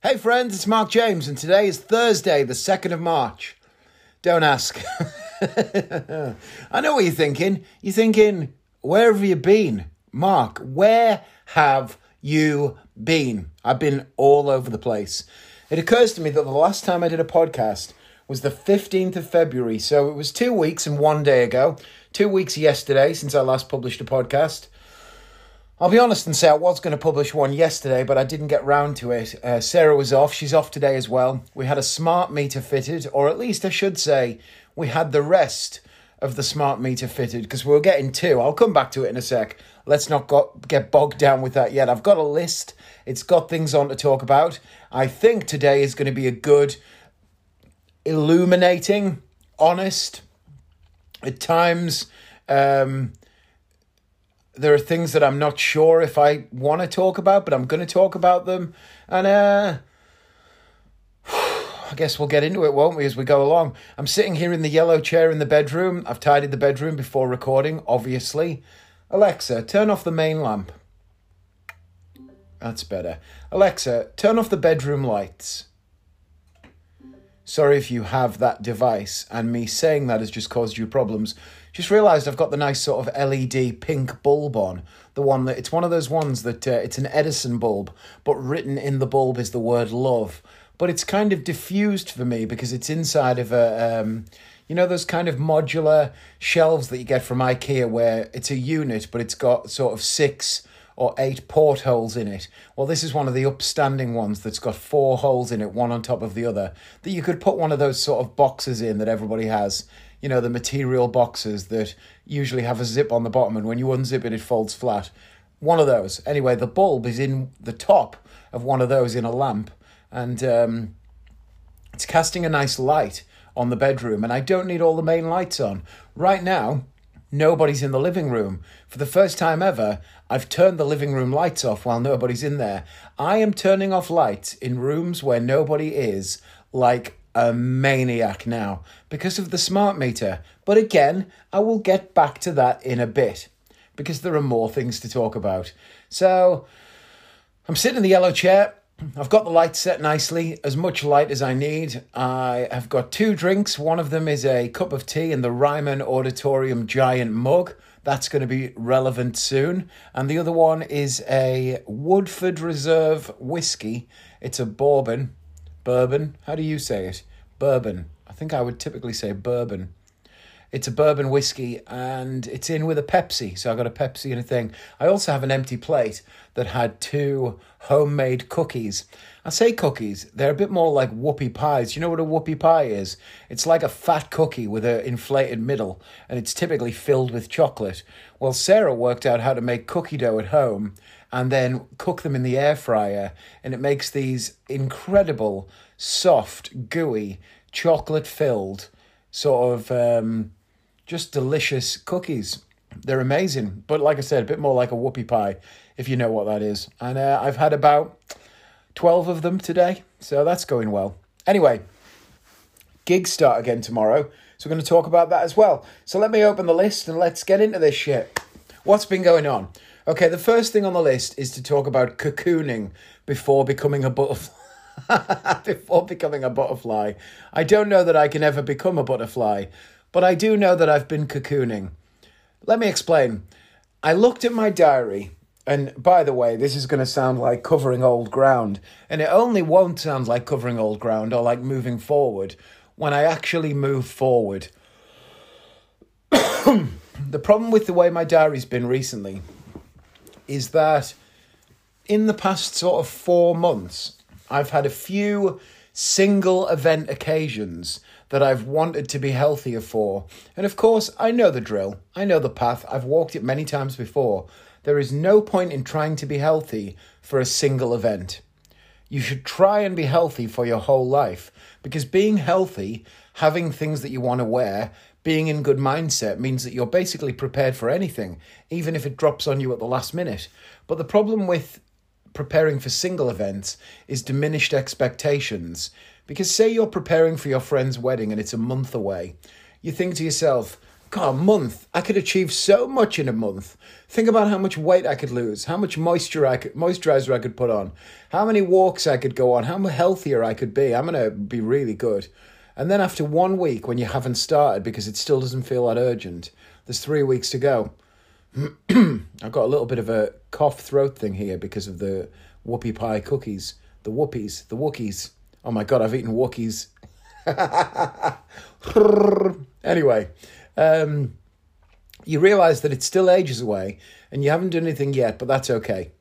Hey friends, it's Mark James, and today is Thursday, the 2nd of March. Don't ask. I know what you're thinking. You're thinking, where have you been? Mark, where have you been? I've been all over the place. It occurs to me that the last time I did a podcast was the 15th of February, so it was two weeks and one day ago. Two weeks yesterday since I last published a podcast. I'll be honest and say I was going to publish one yesterday, but I didn't get round to it. Uh, Sarah was off. She's off today as well. We had a smart meter fitted, or at least I should say, we had the rest of the smart meter fitted because we were getting two. I'll come back to it in a sec. Let's not get bogged down with that yet. I've got a list, it's got things on to talk about. I think today is going to be a good, illuminating, honest, at times. Um, there are things that I'm not sure if I want to talk about, but I'm going to talk about them. And uh, I guess we'll get into it, won't we, as we go along? I'm sitting here in the yellow chair in the bedroom. I've tidied the bedroom before recording, obviously. Alexa, turn off the main lamp. That's better. Alexa, turn off the bedroom lights. Sorry if you have that device, and me saying that has just caused you problems. Just realised I've got the nice sort of LED pink bulb on. The one that it's one of those ones that uh, it's an Edison bulb, but written in the bulb is the word love. But it's kind of diffused for me because it's inside of a, um, you know, those kind of modular shelves that you get from IKEA where it's a unit, but it's got sort of six or eight portholes in it. Well, this is one of the upstanding ones that's got four holes in it, one on top of the other, that you could put one of those sort of boxes in that everybody has you know, the material boxes that usually have a zip on the bottom, and when you unzip it, it folds flat. One of those. Anyway, the bulb is in the top of one of those in a lamp, and um, it's casting a nice light on the bedroom, and I don't need all the main lights on. Right now, nobody's in the living room. For the first time ever, I've turned the living room lights off while nobody's in there. I am turning off lights in rooms where nobody is, like a maniac now because of the smart meter. But again, I will get back to that in a bit because there are more things to talk about. So I'm sitting in the yellow chair. I've got the light set nicely, as much light as I need. I have got two drinks. One of them is a cup of tea in the Ryman Auditorium giant mug. That's going to be relevant soon. And the other one is a Woodford Reserve whiskey. It's a bourbon. Bourbon. How do you say it? bourbon. I think I would typically say bourbon. It's a bourbon whiskey and it's in with a Pepsi. So I got a Pepsi and a thing. I also have an empty plate that had two homemade cookies. I say cookies, they're a bit more like whoopie pies. You know what a whoopie pie is? It's like a fat cookie with an inflated middle and it's typically filled with chocolate. Well, Sarah worked out how to make cookie dough at home and then cook them in the air fryer and it makes these incredible soft, gooey, chocolate filled, sort of um, just delicious cookies. They're amazing, but like I said, a bit more like a whoopie pie, if you know what that is. And uh, I've had about 12 of them today, so that's going well. Anyway, gigs start again tomorrow, so we're going to talk about that as well. So let me open the list and let's get into this shit. What's been going on? Okay, the first thing on the list is to talk about cocooning before becoming a butterfly. before becoming a butterfly. I don't know that I can ever become a butterfly, but I do know that I've been cocooning. Let me explain. I looked at my diary, and by the way, this is going to sound like covering old ground, and it only won't sound like covering old ground or like moving forward when I actually move forward. the problem with the way my diary's been recently is that in the past sort of four months, I've had a few single event occasions that I've wanted to be healthier for. And of course, I know the drill, I know the path, I've walked it many times before. There is no point in trying to be healthy for a single event. You should try and be healthy for your whole life because being healthy, having things that you want to wear, being in good mindset means that you're basically prepared for anything, even if it drops on you at the last minute. But the problem with preparing for single events is diminished expectations. Because, say you're preparing for your friend's wedding and it's a month away, you think to yourself, God, a month. I could achieve so much in a month. Think about how much weight I could lose, how much moisture I could, moisturizer I could put on, how many walks I could go on, how healthier I could be. I'm going to be really good. And then after one week, when you haven't started because it still doesn't feel that urgent, there's three weeks to go. I've got a little bit of a cough throat thing here because of the whoopie pie cookies. The whoopies, the Wookiees. Oh my god, I've eaten Wookiees. anyway, um, you realize that it's still ages away and you haven't done anything yet, but that's okay.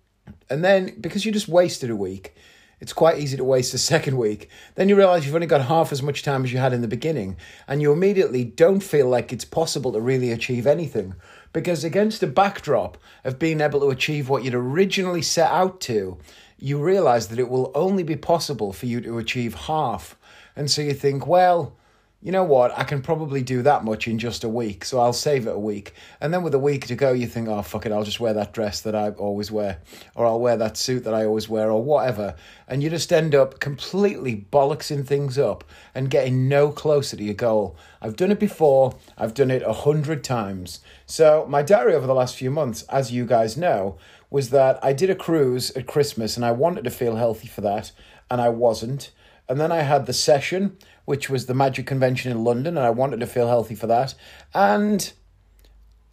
And then because you just wasted a week, it's quite easy to waste a second week. Then you realize you've only got half as much time as you had in the beginning, and you immediately don't feel like it's possible to really achieve anything. Because against a backdrop of being able to achieve what you'd originally set out to, you realize that it will only be possible for you to achieve half. And so you think, well, you know what, I can probably do that much in just a week, so I'll save it a week. And then with a week to go, you think, oh, fuck it, I'll just wear that dress that I always wear, or I'll wear that suit that I always wear, or whatever. And you just end up completely bollocksing things up and getting no closer to your goal. I've done it before, I've done it a hundred times. So, my diary over the last few months, as you guys know, was that I did a cruise at Christmas and I wanted to feel healthy for that, and I wasn't. And then I had the session which was the Magic Convention in London, and I wanted to feel healthy for that. And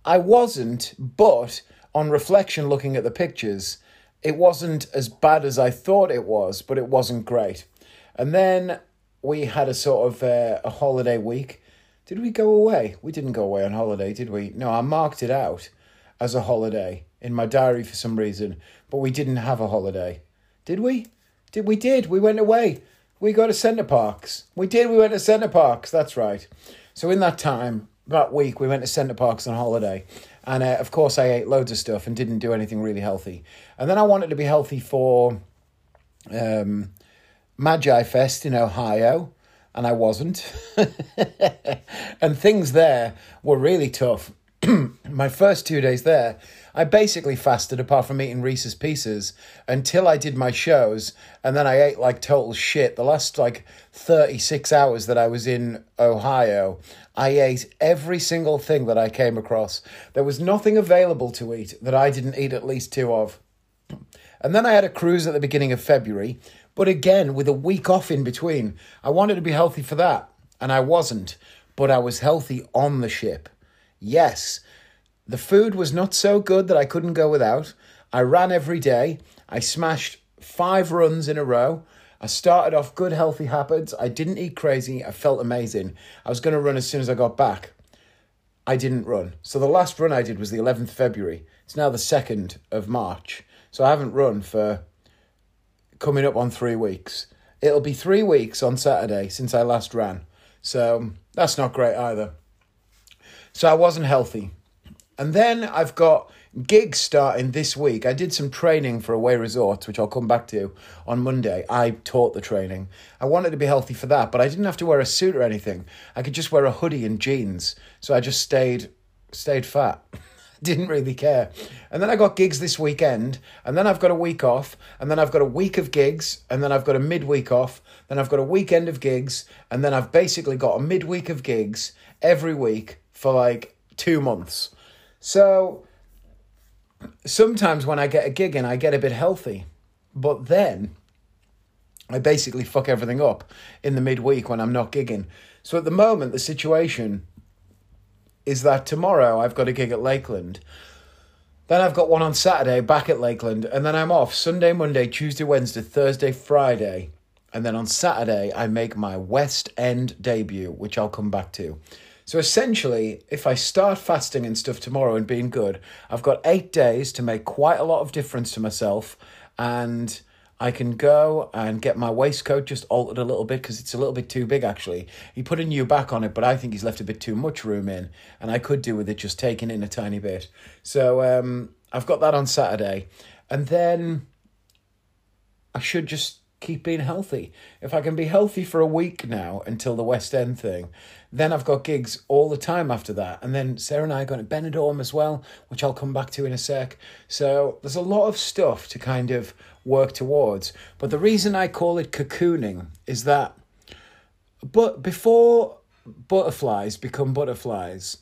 I wasn't, but on reflection, looking at the pictures, it wasn't as bad as I thought it was, but it wasn't great. And then we had a sort of uh, a holiday week. Did we go away? We didn't go away on holiday, did we? No, I marked it out as a holiday in my diary for some reason, but we didn't have a holiday. Did we? Did we did? We went away we go to Center Parcs. We did. We went to Center Parcs. That's right. So in that time, that week, we went to Center Parcs on holiday, and uh, of course, I ate loads of stuff and didn't do anything really healthy. And then I wanted to be healthy for um, Magi Fest in Ohio, and I wasn't. and things there were really tough. My first two days there, I basically fasted apart from eating Reese's Pieces until I did my shows, and then I ate like total shit. The last like 36 hours that I was in Ohio, I ate every single thing that I came across. There was nothing available to eat that I didn't eat at least two of. And then I had a cruise at the beginning of February, but again, with a week off in between. I wanted to be healthy for that, and I wasn't, but I was healthy on the ship. Yes, the food was not so good that I couldn't go without. I ran every day. I smashed five runs in a row. I started off good, healthy habits. I didn't eat crazy. I felt amazing. I was going to run as soon as I got back. I didn't run. So the last run I did was the 11th February. It's now the 2nd of March. So I haven't run for coming up on three weeks. It'll be three weeks on Saturday since I last ran. So that's not great either. So I wasn't healthy. And then I've got gigs starting this week. I did some training for Away Resorts, which I'll come back to on Monday. I taught the training. I wanted to be healthy for that, but I didn't have to wear a suit or anything. I could just wear a hoodie and jeans. So I just stayed stayed fat. didn't really care. And then I got gigs this weekend, and then I've got a week off, and then I've got a week of gigs, and then I've got a midweek off, then I've got a weekend of gigs, and then I've basically got a midweek of gigs every week for like 2 months. So sometimes when I get a gig in, I get a bit healthy, but then I basically fuck everything up in the midweek when I'm not gigging. So at the moment, the situation is that tomorrow I've got a gig at Lakeland. Then I've got one on Saturday back at Lakeland, and then I'm off Sunday, Monday, Tuesday, Wednesday, Thursday, Friday. And then on Saturday, I make my West End debut, which I'll come back to. So essentially, if I start fasting and stuff tomorrow and being good, I've got eight days to make quite a lot of difference to myself. And I can go and get my waistcoat just altered a little bit because it's a little bit too big actually. He put a new back on it, but I think he's left a bit too much room in. And I could do with it just taking in a tiny bit. So um, I've got that on Saturday. And then I should just keep being healthy. If I can be healthy for a week now until the West End thing, then I've got gigs all the time after that. And then Sarah and I are going to Benidorm as well, which I'll come back to in a sec. So there's a lot of stuff to kind of work towards. But the reason I call it cocooning is that but before butterflies become butterflies,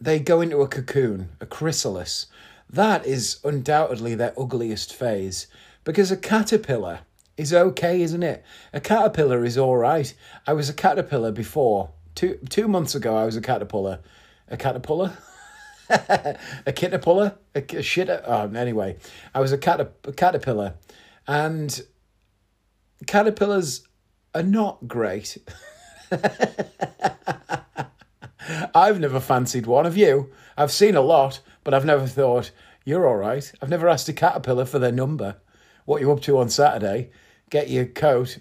they go into a cocoon, a chrysalis. That is undoubtedly their ugliest phase because a caterpillar is okay, isn't it? A caterpillar is all right. I was a caterpillar before. Two two months ago, I was a caterpillar. A caterpillar? a caterpillar? A, a shit? Oh, anyway, I was a, cat, a caterpillar. And caterpillars are not great. I've never fancied one. of you? I've seen a lot, but I've never thought, you're all right. I've never asked a caterpillar for their number. What you up to on Saturday? Get your coat,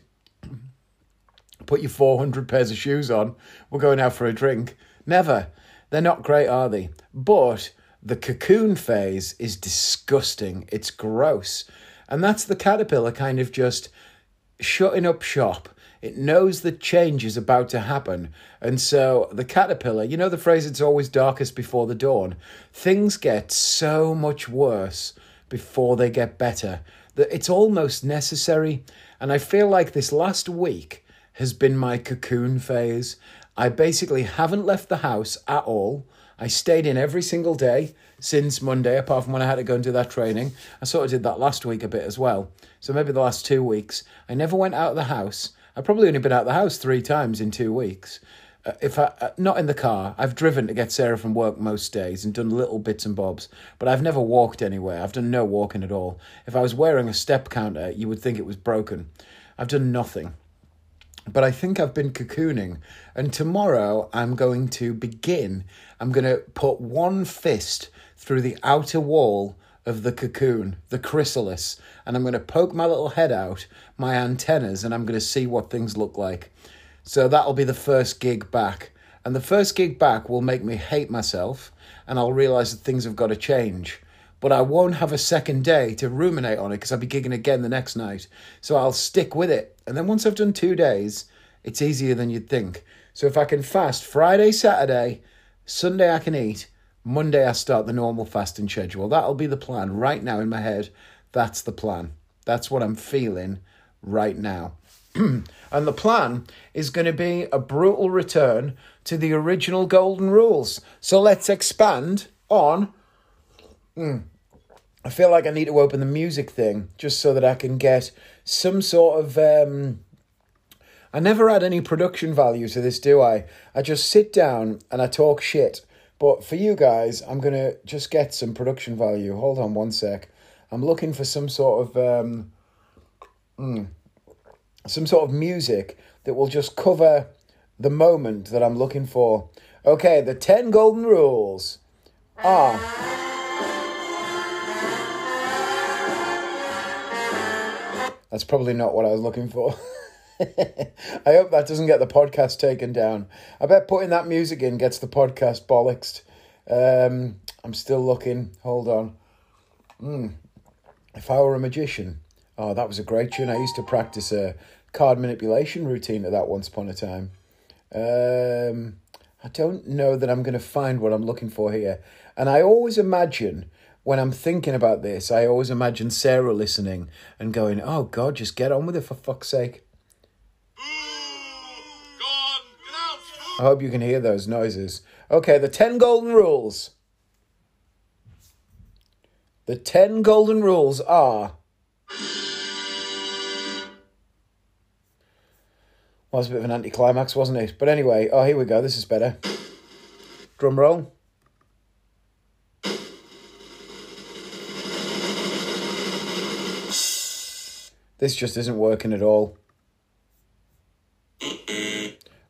put your 400 pairs of shoes on. We're going out for a drink. Never. They're not great, are they? But the cocoon phase is disgusting. It's gross. And that's the caterpillar kind of just shutting up shop. It knows that change is about to happen. And so the caterpillar, you know the phrase, it's always darkest before the dawn? Things get so much worse before they get better that it's almost necessary. And I feel like this last week has been my cocoon phase. I basically haven't left the house at all. I stayed in every single day since Monday, apart from when I had to go and do that training. I sort of did that last week a bit as well. So maybe the last two weeks. I never went out of the house. I've probably only been out of the house three times in two weeks. Uh, if I uh, not in the car, I've driven to get Sarah from work most days and done little bits and bobs, but I've never walked anywhere. I've done no walking at all. If I was wearing a step counter, you would think it was broken. I've done nothing. But I think I've been cocooning, and tomorrow I'm going to begin. I'm going to put one fist through the outer wall of the cocoon, the chrysalis, and I'm going to poke my little head out, my antennas, and I'm going to see what things look like. So that'll be the first gig back. And the first gig back will make me hate myself, and I'll realize that things have got to change. But I won't have a second day to ruminate on it because I'll be gigging again the next night. So I'll stick with it. And then once I've done two days, it's easier than you'd think. So if I can fast Friday, Saturday, Sunday I can eat, Monday, I start the normal fasting schedule. That'll be the plan right now in my head. That's the plan. That's what I'm feeling right now. and the plan is going to be a brutal return to the original golden rules. So let's expand on. Mm, I feel like I need to open the music thing just so that I can get some sort of. Um, I never add any production value to this, do I? I just sit down and I talk shit but for you guys, I'm going to just get some production value. Hold on one sec. I'm looking for some sort of um, mm, some sort of music that will just cover the moment that I'm looking for. Okay, the 10 golden rules are That's probably not what I was looking for. I hope that doesn't get the podcast taken down. I bet putting that music in gets the podcast bollocksed. Um, I'm still looking. Hold on. Mm. If I were a magician, oh, that was a great tune. I used to practice a card manipulation routine at that once upon a time. Um, I don't know that I'm going to find what I'm looking for here. And I always imagine when I'm thinking about this, I always imagine Sarah listening and going, oh, God, just get on with it for fuck's sake. I hope you can hear those noises. Okay, the 10 golden rules. The 10 golden rules are. Was a bit of an anticlimax, wasn't it? But anyway, oh, here we go. This is better. Drum roll. This just isn't working at all.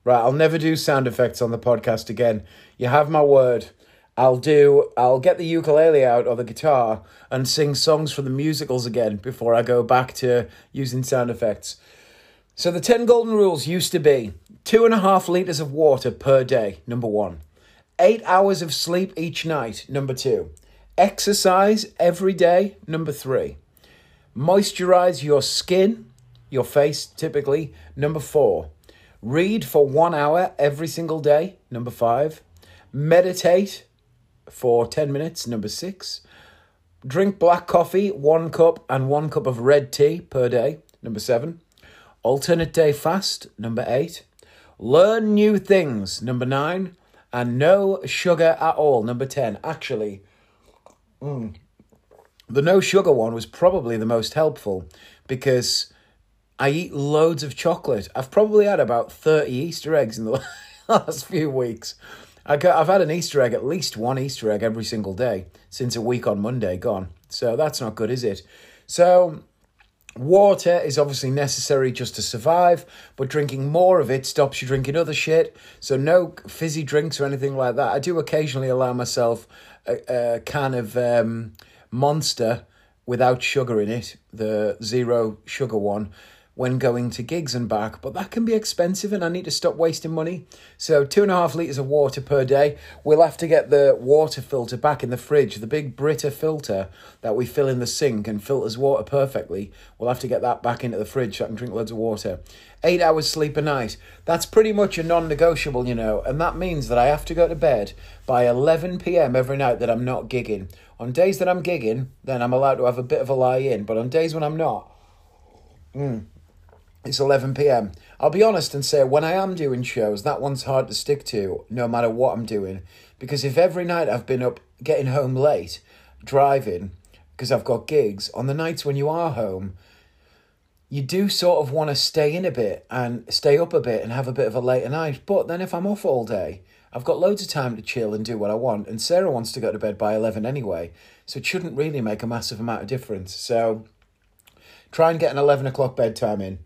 Right, I'll never do sound effects on the podcast again. You have my word. I'll do I'll get the ukulele out or the guitar and sing songs from the musicals again before I go back to using sound effects. So the 10 golden rules used to be two and a half litres of water per day, number one. Eight hours of sleep each night, number two. Exercise every day, number three. Moisturize your skin, your face typically, number four. Read for one hour every single day, number five. Meditate for 10 minutes, number six. Drink black coffee, one cup, and one cup of red tea per day, number seven. Alternate day fast, number eight. Learn new things, number nine. and no sugar at all. Number 10. Actually, mm, the no sugar one was probably the most helpful because I eat loads of chocolate. I've probably had about 30 Easter eggs in the last few weeks. I've had an Easter egg, at least one Easter egg every single day since a week on Monday gone. So that's not good, is it? So Water is obviously necessary just to survive, but drinking more of it stops you drinking other shit. So, no fizzy drinks or anything like that. I do occasionally allow myself a, a can of um, Monster without sugar in it, the zero sugar one, when going to gigs and back, but that can be expensive and I need to stop wasting money. So, two and a half litres of water per day. We'll have to get the water filter back in the fridge, the big Brita filter that we fill in the sink and filters water perfectly. We'll have to get that back into the fridge so I can drink loads of water. Eight hours sleep a night. That's pretty much a non negotiable, you know, and that means that I have to go to bed by 11 pm every night that I'm not gigging. On days that I'm gigging, then I'm allowed to have a bit of a lie in, but on days when I'm not, mm, it's 11 pm. I'll be honest and say when I am doing shows, that one's hard to stick to no matter what I'm doing. Because if every night I've been up getting home late, driving, because I've got gigs, on the nights when you are home, you do sort of want to stay in a bit and stay up a bit and have a bit of a later night. But then if I'm off all day, I've got loads of time to chill and do what I want. And Sarah wants to go to bed by 11 anyway. So it shouldn't really make a massive amount of difference. So try and get an 11 o'clock bedtime in.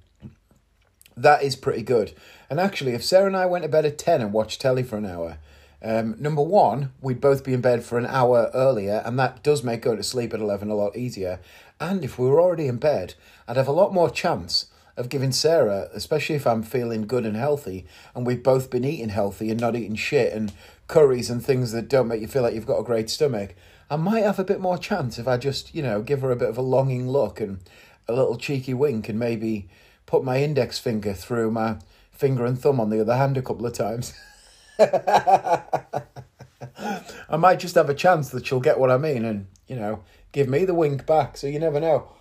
That is pretty good. And actually, if Sarah and I went to bed at 10 and watched telly for an hour, um, number one, we'd both be in bed for an hour earlier, and that does make going to sleep at 11 a lot easier. And if we were already in bed, I'd have a lot more chance of giving Sarah, especially if I'm feeling good and healthy, and we've both been eating healthy and not eating shit and curries and things that don't make you feel like you've got a great stomach. I might have a bit more chance if I just, you know, give her a bit of a longing look and a little cheeky wink and maybe put my index finger through my finger and thumb on the other hand a couple of times. I might just have a chance that she'll get what I mean and, you know, give me the wink back. So you never know.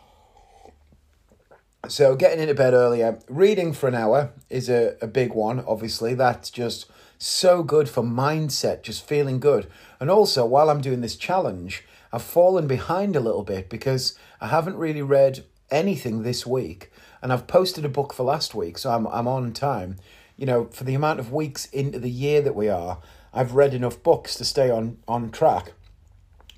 So getting into bed earlier, reading for an hour is a, a big one, obviously. That's just so good for mindset, just feeling good. And also, while I'm doing this challenge, I've fallen behind a little bit because I haven't really read anything this week and I've posted a book for last week, so I'm I'm on time. You know, for the amount of weeks into the year that we are, I've read enough books to stay on on track.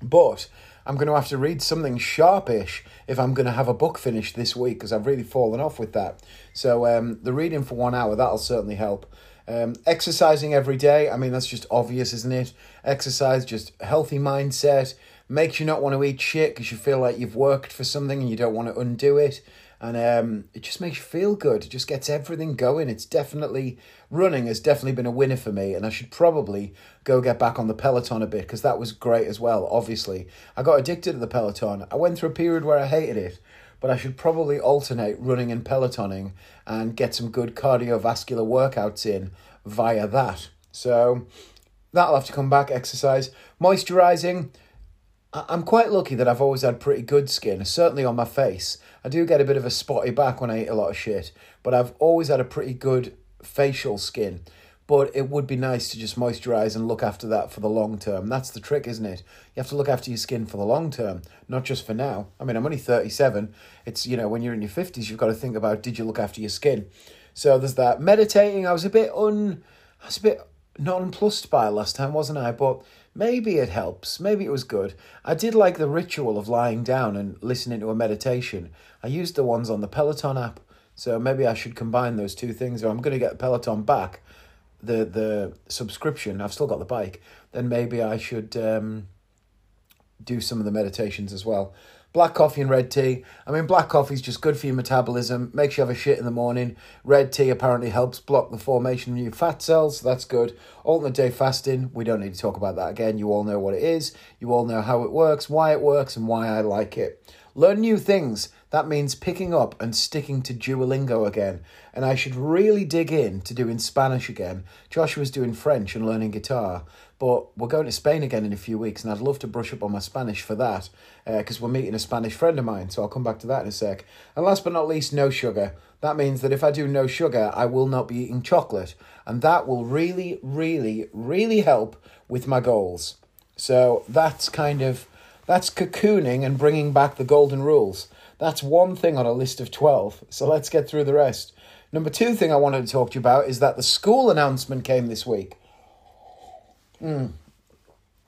But I'm going to have to read something sharpish if I'm going to have a book finished this week because I've really fallen off with that. So um, the reading for one hour that'll certainly help. Um, exercising every day, I mean that's just obvious, isn't it? Exercise, just healthy mindset, makes you not want to eat shit because you feel like you've worked for something and you don't want to undo it and um, it just makes you feel good. It just gets everything going. It's definitely running has definitely been a winner for me, and I should probably go get back on the Peloton a bit because that was great as well. Obviously, I got addicted to the Peloton. I went through a period where I hated it, but I should probably alternate running and Pelotoning and get some good cardiovascular workouts in via that. So that'll have to come back. Exercise, moisturizing. I'm quite lucky that I've always had pretty good skin, certainly on my face. I do get a bit of a spotty back when I eat a lot of shit, but I've always had a pretty good facial skin. But it would be nice to just moisturize and look after that for the long term. That's the trick, isn't it? You have to look after your skin for the long term, not just for now. I mean, I'm only 37. It's, you know, when you're in your 50s, you've got to think about did you look after your skin? So there's that. Meditating, I was a bit un. I was a bit nonplussed by last time, wasn't I? But Maybe it helps. Maybe it was good. I did like the ritual of lying down and listening to a meditation. I used the ones on the Peloton app, so maybe I should combine those two things. Or I'm going to get Peloton back, the the subscription. I've still got the bike. Then maybe I should um, do some of the meditations as well. Black coffee and red tea. I mean, black coffee is just good for your metabolism, makes you have a shit in the morning. Red tea apparently helps block the formation of new fat cells, so that's good. Alternate day fasting, we don't need to talk about that again. You all know what it is, you all know how it works, why it works, and why I like it. Learn new things. that means picking up and sticking to Duolingo again. And I should really dig in to doing Spanish again. Joshua's doing French and learning guitar, but we're going to Spain again in a few weeks, and I'd love to brush up on my Spanish for that because uh, we're meeting a Spanish friend of mine. So I'll come back to that in a sec. And last but not least, no sugar. That means that if I do no sugar, I will not be eating chocolate. And that will really, really, really help with my goals. So that's kind of that's cocooning and bringing back the golden rules. That's one thing on a list of 12. So let's get through the rest. Number two thing I wanted to talk to you about is that the school announcement came this week. Hmm.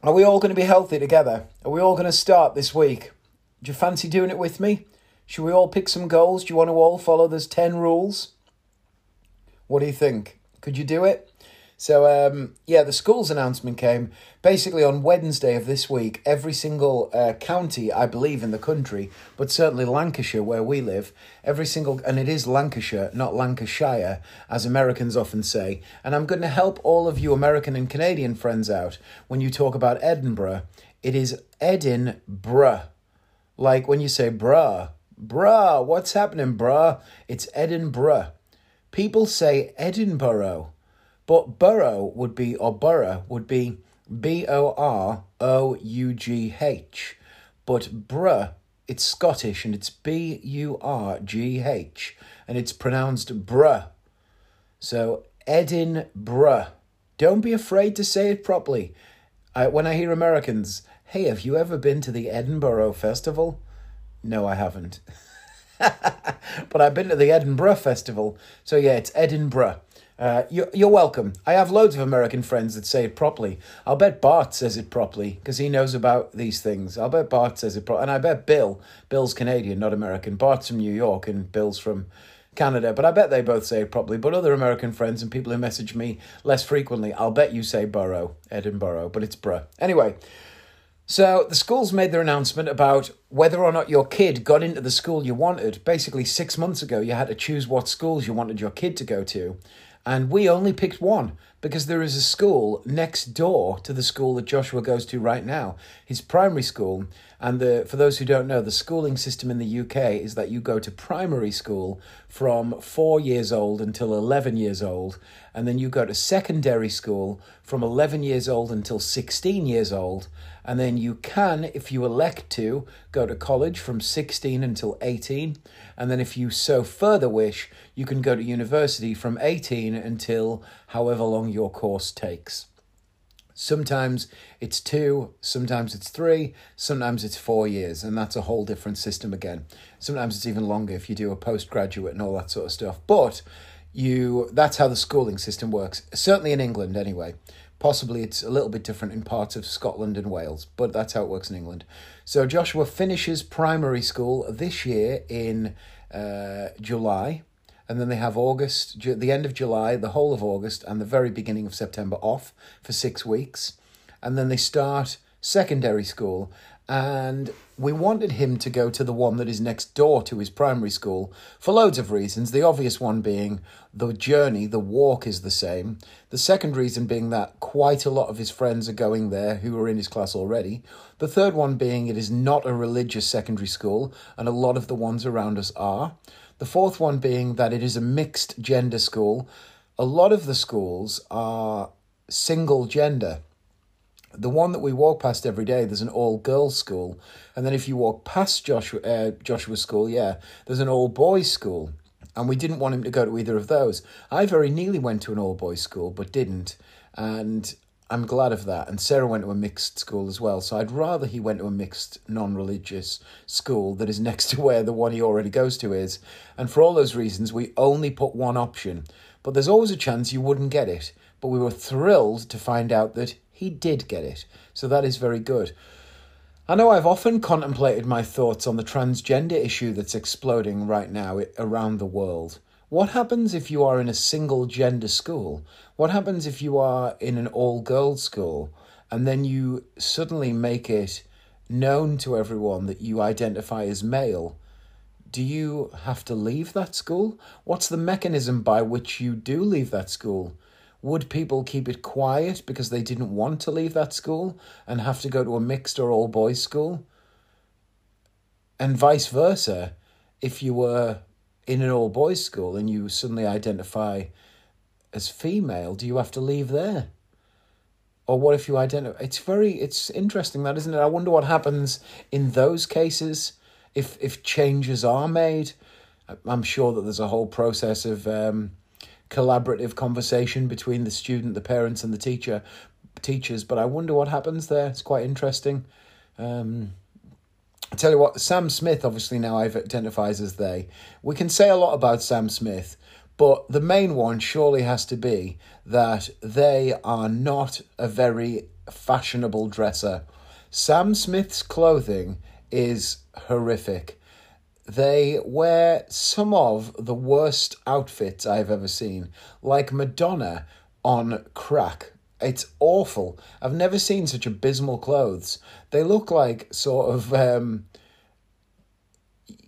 Are we all going to be healthy together? Are we all going to start this week? Do you fancy doing it with me? Should we all pick some goals? Do you want to all follow those 10 rules? What do you think? Could you do it? So um, yeah, the schools announcement came basically on Wednesday of this week. Every single uh, county, I believe, in the country, but certainly Lancashire, where we live, every single and it is Lancashire, not Lancashire, as Americans often say. And I'm going to help all of you American and Canadian friends out when you talk about Edinburgh. It is Edinburgh, like when you say bruh, bruh. What's happening, bruh? It's Edinburgh. People say Edinburgh but borough would be, or borough would be B O R O U G H. But bruh, it's Scottish and it's B U R G H and it's pronounced bruh. So Edinburgh. Don't be afraid to say it properly. I, when I hear Americans, hey, have you ever been to the Edinburgh Festival? No, I haven't. but I've been to the Edinburgh Festival. So yeah, it's Edinburgh. Uh, you're, you're welcome. I have loads of American friends that say it properly. I'll bet Bart says it properly because he knows about these things. I'll bet Bart says it properly. And I bet Bill, Bill's Canadian, not American. Bart's from New York and Bill's from Canada. But I bet they both say it properly. But other American friends and people who message me less frequently, I'll bet you say borough, Edinburgh, but it's bruh. Anyway, so the schools made their announcement about whether or not your kid got into the school you wanted. Basically, six months ago, you had to choose what schools you wanted your kid to go to. And we only picked one because there is a school next door to the school that Joshua goes to right now, his primary school. And the, for those who don't know, the schooling system in the UK is that you go to primary school from four years old until 11 years old, and then you go to secondary school from 11 years old until 16 years old, and then you can, if you elect to, go to college from 16 until 18. And then, if you so further wish, you can go to university from 18 until however long your course takes. Sometimes it's two, sometimes it's three, sometimes it's four years, and that's a whole different system again. Sometimes it's even longer if you do a postgraduate and all that sort of stuff. But you that's how the schooling system works, certainly in England anyway. Possibly it's a little bit different in parts of Scotland and Wales, but that's how it works in England. So Joshua finishes primary school this year in uh, July, and then they have August, the end of July, the whole of August, and the very beginning of September off for six weeks. And then they start secondary school, and we wanted him to go to the one that is next door to his primary school for loads of reasons. The obvious one being the journey, the walk is the same. The second reason being that quite a lot of his friends are going there who are in his class already. The third one being it is not a religious secondary school, and a lot of the ones around us are. The fourth one being that it is a mixed gender school. A lot of the schools are single gender the one that we walk past every day, there's an all girls school, and then if you walk past Joshua uh, Joshua's school, yeah, there's an all boys school, and we didn't want him to go to either of those. I very nearly went to an all boys school, but didn't, and I'm glad of that. And Sarah went to a mixed school as well, so I'd rather he went to a mixed, non-religious school that is next to where the one he already goes to is. And for all those reasons, we only put one option, but there's always a chance you wouldn't get it. But we were thrilled to find out that he did get it, so that is very good. I know I've often contemplated my thoughts on the transgender issue that's exploding right now around the world. What happens if you are in a single gender school? What happens if you are in an all girls school and then you suddenly make it known to everyone that you identify as male? Do you have to leave that school? What's the mechanism by which you do leave that school? Would people keep it quiet because they didn't want to leave that school and have to go to a mixed or all boys school? And vice versa. if you were in an all boys school and you suddenly identify as female, do you have to leave there? Or what if you identify? It's very, it's interesting that, isn't it? I wonder what happens in those cases if if changes are made. I'm sure that there's a whole process of um, collaborative conversation between the student, the parents, and the teacher, teachers. But I wonder what happens there. It's quite interesting. Um, I tell you what, Sam Smith obviously now I've identifies as they. We can say a lot about Sam Smith, but the main one surely has to be that they are not a very fashionable dresser. Sam Smith's clothing is horrific. They wear some of the worst outfits I've ever seen, like Madonna on crack. It's awful. I've never seen such abysmal clothes. They look like sort of, um,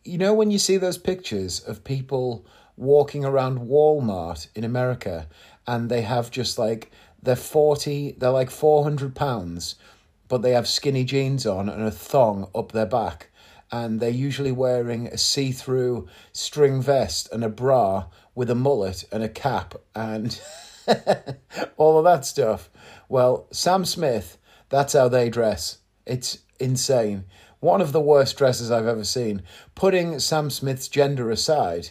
you know, when you see those pictures of people walking around Walmart in America and they have just like, they're 40, they're like 400 pounds, but they have skinny jeans on and a thong up their back. And they're usually wearing a see through string vest and a bra with a mullet and a cap and all of that stuff. Well, Sam Smith, that's how they dress. It's insane. One of the worst dresses I've ever seen. Putting Sam Smith's gender aside,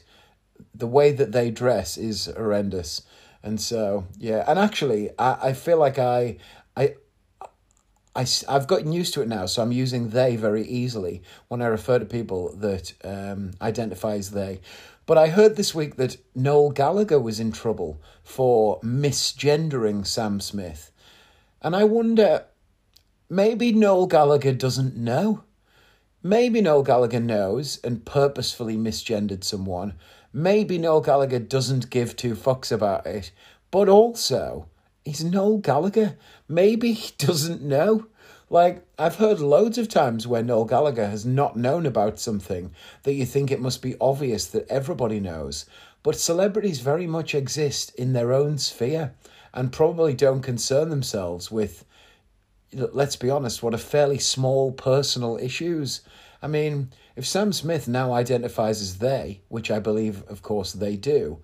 the way that they dress is horrendous. And so, yeah, and actually, I, I feel like I, I, I, I've gotten used to it now, so I'm using they very easily when I refer to people that um, identify as they. But I heard this week that Noel Gallagher was in trouble for misgendering Sam Smith. And I wonder, maybe Noel Gallagher doesn't know. Maybe Noel Gallagher knows and purposefully misgendered someone, maybe Noel Gallagher doesn't give two fucks about it, but also he's Noel Gallagher. Maybe he doesn't know. Like, I've heard loads of times where Noel Gallagher has not known about something that you think it must be obvious that everybody knows. But celebrities very much exist in their own sphere and probably don't concern themselves with, let's be honest, what are fairly small personal issues. I mean, if Sam Smith now identifies as they, which I believe, of course, they do,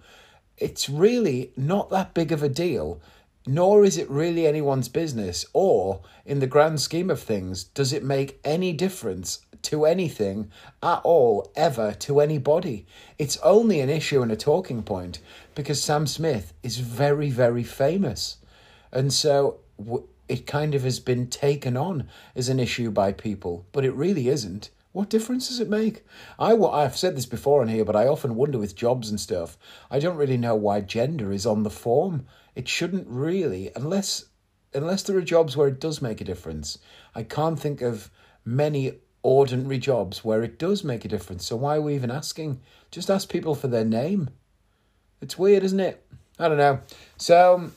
it's really not that big of a deal, nor is it really anyone's business, or, in the grand scheme of things, does it make any difference to anything at all, ever, to anybody. It's only an issue and a talking point because Sam Smith is very, very famous. And so it kind of has been taken on as an issue by people, but it really isn't. What difference does it make? I, I've said this before on here, but I often wonder with jobs and stuff, I don't really know why gender is on the form. It shouldn't really, unless unless there are jobs where it does make a difference. I can't think of many ordinary jobs where it does make a difference. So why are we even asking? Just ask people for their name. It's weird, isn't it? I don't know. So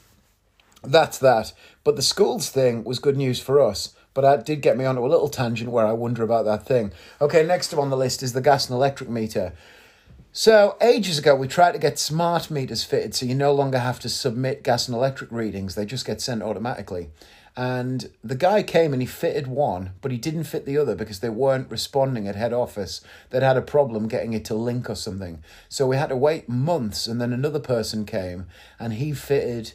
that's that. But the schools thing was good news for us but that did get me onto a little tangent where I wonder about that thing. Okay, next on the list is the gas and electric meter. So, ages ago, we tried to get smart meters fitted so you no longer have to submit gas and electric readings, they just get sent automatically. And the guy came and he fitted one, but he didn't fit the other because they weren't responding at head office. They'd had a problem getting it to link or something. So we had to wait months, and then another person came and he fitted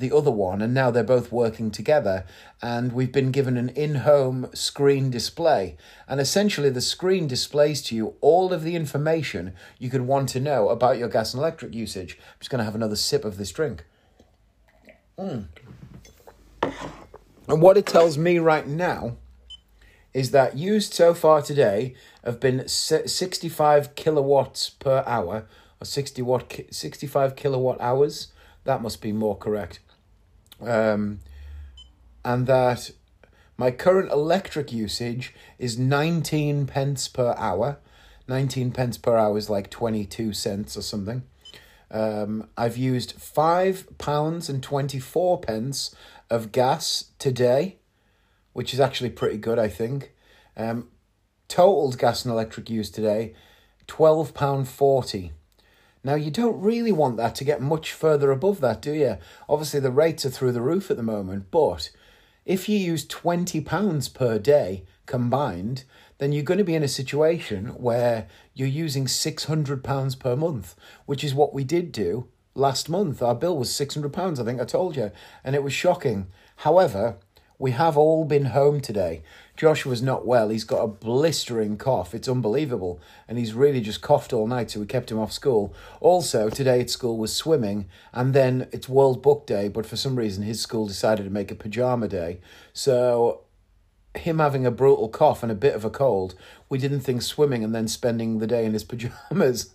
the other one, and now they're both working together. And we've been given an in home screen display. And essentially, the screen displays to you all of the information you could want to know about your gas and electric usage. I'm just going to have another sip of this drink. Mm. And what it tells me right now is that used so far today have been 65 kilowatts per hour, or 60 watt, 65 kilowatt hours. That must be more correct um, and that my current electric usage is 19 pence per hour. 19 pence per hour is like 22 cents or something. Um, I've used five pounds and 24 pence of gas today, which is actually pretty good, I think. Um, totaled gas and electric use today, £12.40. Now, you don't really want that to get much further above that, do you? Obviously, the rates are through the roof at the moment, but if you use £20 per day combined, then you're going to be in a situation where you're using £600 per month, which is what we did do last month. Our bill was £600, I think I told you, and it was shocking. However, we have all been home today. Joshua's not well. He's got a blistering cough. It's unbelievable. And he's really just coughed all night, so we kept him off school. Also, today at school was swimming, and then it's World Book Day, but for some reason his school decided to make a pajama day. So him having a brutal cough and a bit of a cold, we didn't think swimming and then spending the day in his pajamas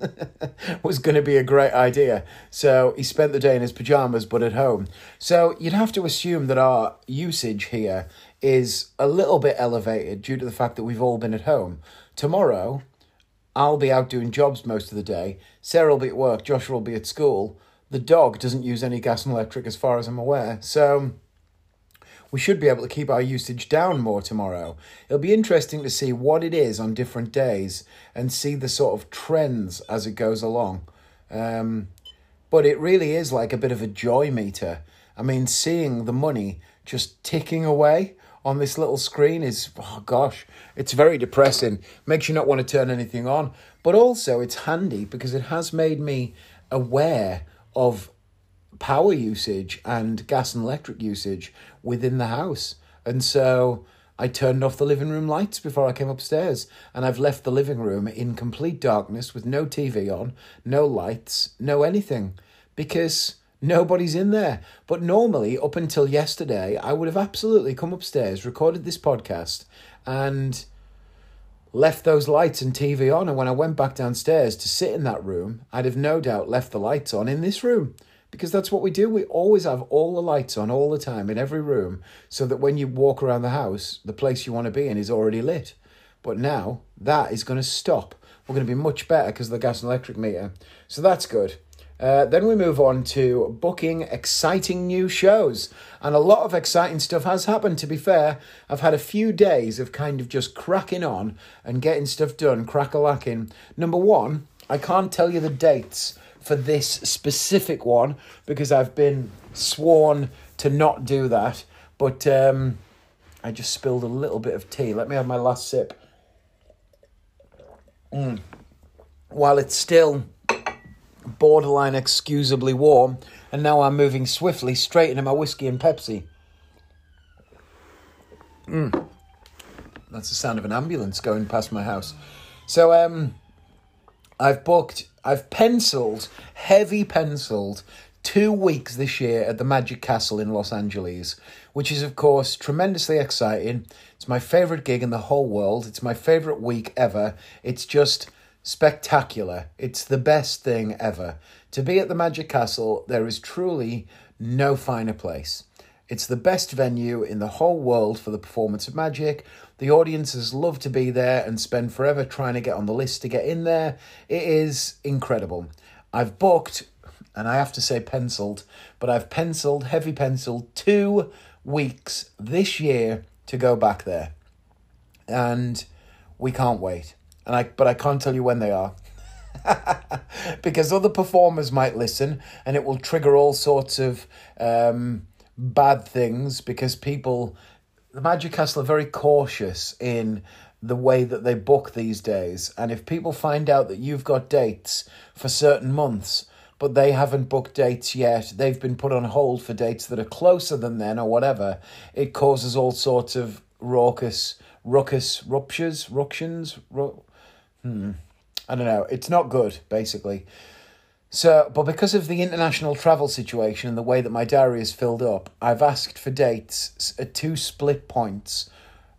was going to be a great idea. So he spent the day in his pajamas but at home. So you'd have to assume that our usage here is a little bit elevated due to the fact that we've all been at home. Tomorrow, I'll be out doing jobs most of the day. Sarah will be at work. Joshua will be at school. The dog doesn't use any gas and electric as far as I'm aware. So we should be able to keep our usage down more tomorrow. It'll be interesting to see what it is on different days and see the sort of trends as it goes along. Um, but it really is like a bit of a joy meter. I mean, seeing the money just ticking away on this little screen is, oh gosh, it's very depressing. Makes you not want to turn anything on. But also, it's handy because it has made me aware of power usage and gas and electric usage within the house. And so I turned off the living room lights before I came upstairs, and I've left the living room in complete darkness with no TV on, no lights, no anything, because nobody's in there. But normally, up until yesterday, I would have absolutely come upstairs, recorded this podcast, and left those lights and TV on. And when I went back downstairs to sit in that room, I'd have no doubt left the lights on in this room because that's what we do. We always have all the lights on all the time in every room so that when you walk around the house, the place you want to be in is already lit. But now that is going to stop. We're going to be much better because of the gas and electric meter. So that's good. Uh, then we move on to booking exciting new shows. And a lot of exciting stuff has happened, to be fair. I've had a few days of kind of just cracking on and getting stuff done, crack a lacking. Number one, I can't tell you the dates for this specific one because I've been sworn to not do that. But um, I just spilled a little bit of tea. Let me have my last sip. Mm. While it's still borderline excusably warm, and now I'm moving swiftly straight into my whiskey and Pepsi. Mm. That's the sound of an ambulance going past my house. So, um, I've booked, I've penciled, heavy penciled, two weeks this year at the Magic Castle in Los Angeles, which is, of course, tremendously exciting. It's my favourite gig in the whole world. It's my favourite week ever. It's just spectacular. It's the best thing ever. To be at the Magic Castle, there is truly no finer place. It's the best venue in the whole world for the performance of magic. The audiences love to be there and spend forever trying to get on the list to get in there. It is incredible. I've booked, and I have to say penciled, but I've penciled, heavy penciled, two weeks this year to go back there. And we can't wait. And I but I can't tell you when they are. because other performers might listen and it will trigger all sorts of um, bad things because people, the Magic Castle are very cautious in the way that they book these days. And if people find out that you've got dates for certain months, but they haven't booked dates yet, they've been put on hold for dates that are closer than then or whatever, it causes all sorts of raucous, ruckus, ruptures, ructions, ru- hmm. I don't know. It's not good, basically. So, but because of the international travel situation and the way that my diary is filled up, I've asked for dates at two split points,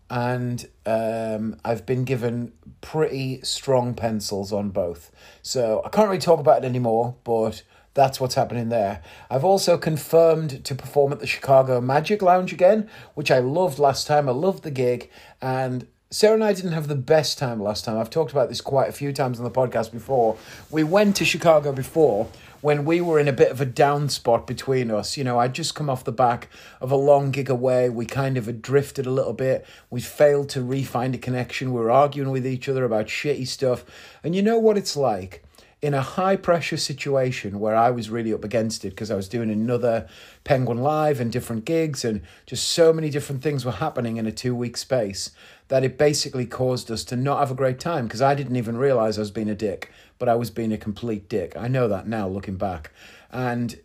and um, I've been given pretty strong pencils on both. So I can't really talk about it anymore, but that's what's happening there. I've also confirmed to perform at the Chicago Magic Lounge again, which I loved last time. I loved the gig, and Sarah and I didn't have the best time last time. I've talked about this quite a few times on the podcast before. We went to Chicago before when we were in a bit of a down spot between us. You know, I'd just come off the back of a long gig away. We kind of had drifted a little bit. We failed to re find a connection. We were arguing with each other about shitty stuff. And you know what it's like? in a high pressure situation where I was really up against it because I was doing another Penguin Live and different gigs and just so many different things were happening in a two week space that it basically caused us to not have a great time because I didn't even realize I was being a dick, but I was being a complete dick. I know that now looking back. And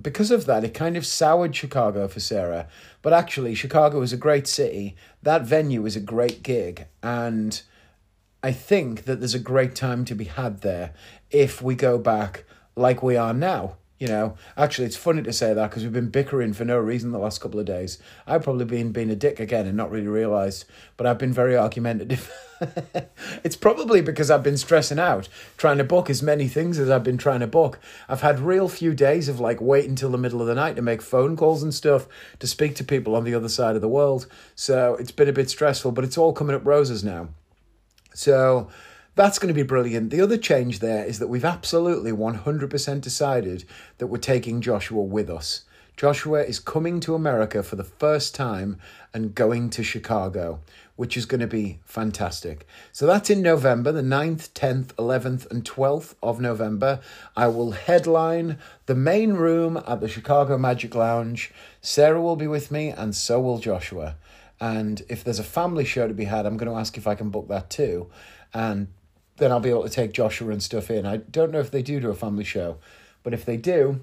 because of that, it kind of soured Chicago for Sarah. But actually, Chicago is a great city. That venue is a great gig. And I think that there's a great time to be had there if we go back like we are now. You know, actually, it's funny to say that because we've been bickering for no reason the last couple of days. I've probably been being a dick again and not really realised, but I've been very argumentative. it's probably because I've been stressing out, trying to book as many things as I've been trying to book. I've had real few days of like waiting until the middle of the night to make phone calls and stuff to speak to people on the other side of the world. So it's been a bit stressful, but it's all coming up roses now. So that's going to be brilliant. The other change there is that we've absolutely 100% decided that we're taking Joshua with us. Joshua is coming to America for the first time and going to Chicago, which is going to be fantastic. So that's in November, the 9th, 10th, 11th, and 12th of November. I will headline the main room at the Chicago Magic Lounge. Sarah will be with me, and so will Joshua. And if there's a family show to be had, I'm going to ask if I can book that too. And then I'll be able to take Joshua and stuff in. I don't know if they do do a family show, but if they do,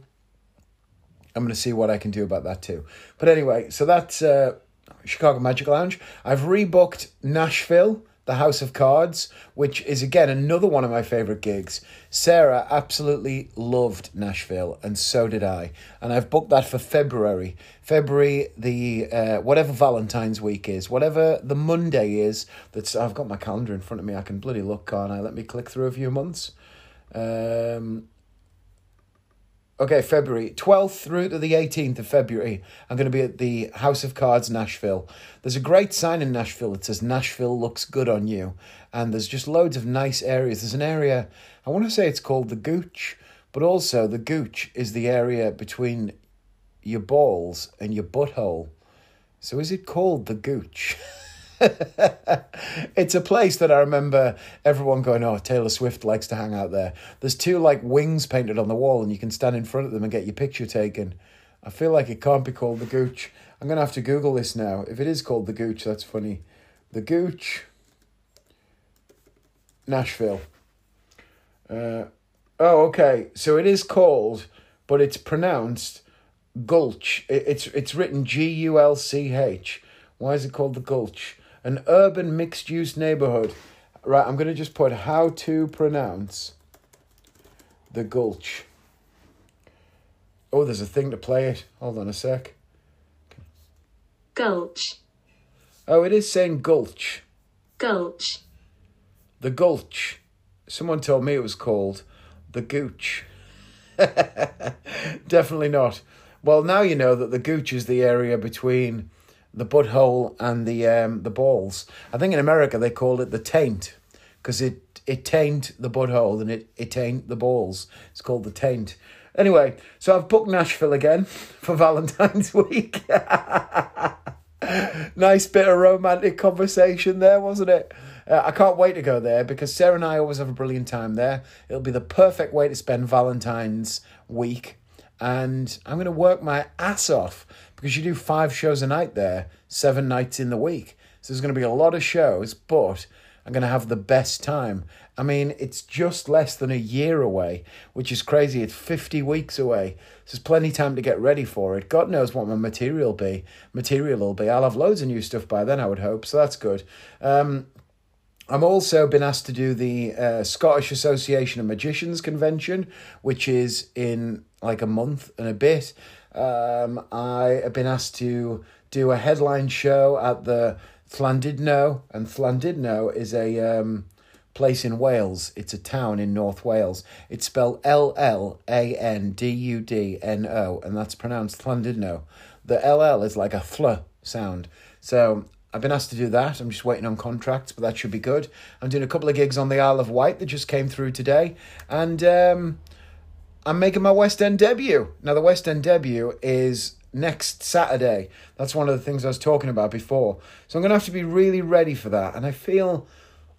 I'm going to see what I can do about that too. But anyway, so that's uh, Chicago Magic Lounge. I've rebooked Nashville the House of Cards, which is again another one of my favorite gigs. Sarah absolutely loved Nashville, and so did I. And I've booked that for February. February, the uh, whatever Valentine's week is, whatever the Monday is. That's I've got my calendar in front of me. I can bloody look, can't I? Let me click through a few months. Um, Okay, February 12th through to the 18th of February, I'm going to be at the House of Cards Nashville. There's a great sign in Nashville that says Nashville looks good on you. And there's just loads of nice areas. There's an area, I want to say it's called the Gooch, but also the Gooch is the area between your balls and your butthole. So is it called the Gooch? it's a place that I remember everyone going, oh, Taylor Swift likes to hang out there. There's two like wings painted on the wall, and you can stand in front of them and get your picture taken. I feel like it can't be called the Gooch. I'm going to have to Google this now. If it is called the Gooch, that's funny. The Gooch, Nashville. Uh, oh, okay. So it is called, but it's pronounced Gulch. it's it's written G U L C H. Why is it called the Gulch? An urban mixed use neighborhood. Right, I'm going to just put how to pronounce the Gulch. Oh, there's a thing to play it. Hold on a sec. Gulch. Oh, it is saying Gulch. Gulch. The Gulch. Someone told me it was called the Gooch. Definitely not. Well, now you know that the Gooch is the area between the butthole and the um, the balls. I think in America they call it the taint because it it taint the butthole and it it taint the balls. It's called the taint. Anyway, so I've booked Nashville again for Valentine's week. nice bit of romantic conversation there, wasn't it? Uh, I can't wait to go there because Sarah and I always have a brilliant time there. It'll be the perfect way to spend Valentine's week. And I'm going to work my ass off because you do five shows a night there, seven nights in the week. So there's going to be a lot of shows, but I'm going to have the best time. I mean, it's just less than a year away, which is crazy. It's 50 weeks away. So there's plenty time to get ready for it. God knows what my material be. Material will be. I'll have loads of new stuff by then, I would hope. So that's good. Um, I'm also been asked to do the uh, Scottish Association of Magicians convention, which is in like a month and a bit. Um, I have been asked to do a headline show at the Llandudno, and Llandudno is a um, place in Wales. It's a town in North Wales. It's spelled L L A N D U D N O, and that's pronounced Llandudno. The L L is like a fl sound. So I've been asked to do that. I'm just waiting on contracts, but that should be good. I'm doing a couple of gigs on the Isle of Wight that just came through today, and um, I'm making my West End debut. Now, the West End debut is next Saturday. That's one of the things I was talking about before. So I'm going to have to be really ready for that. And I feel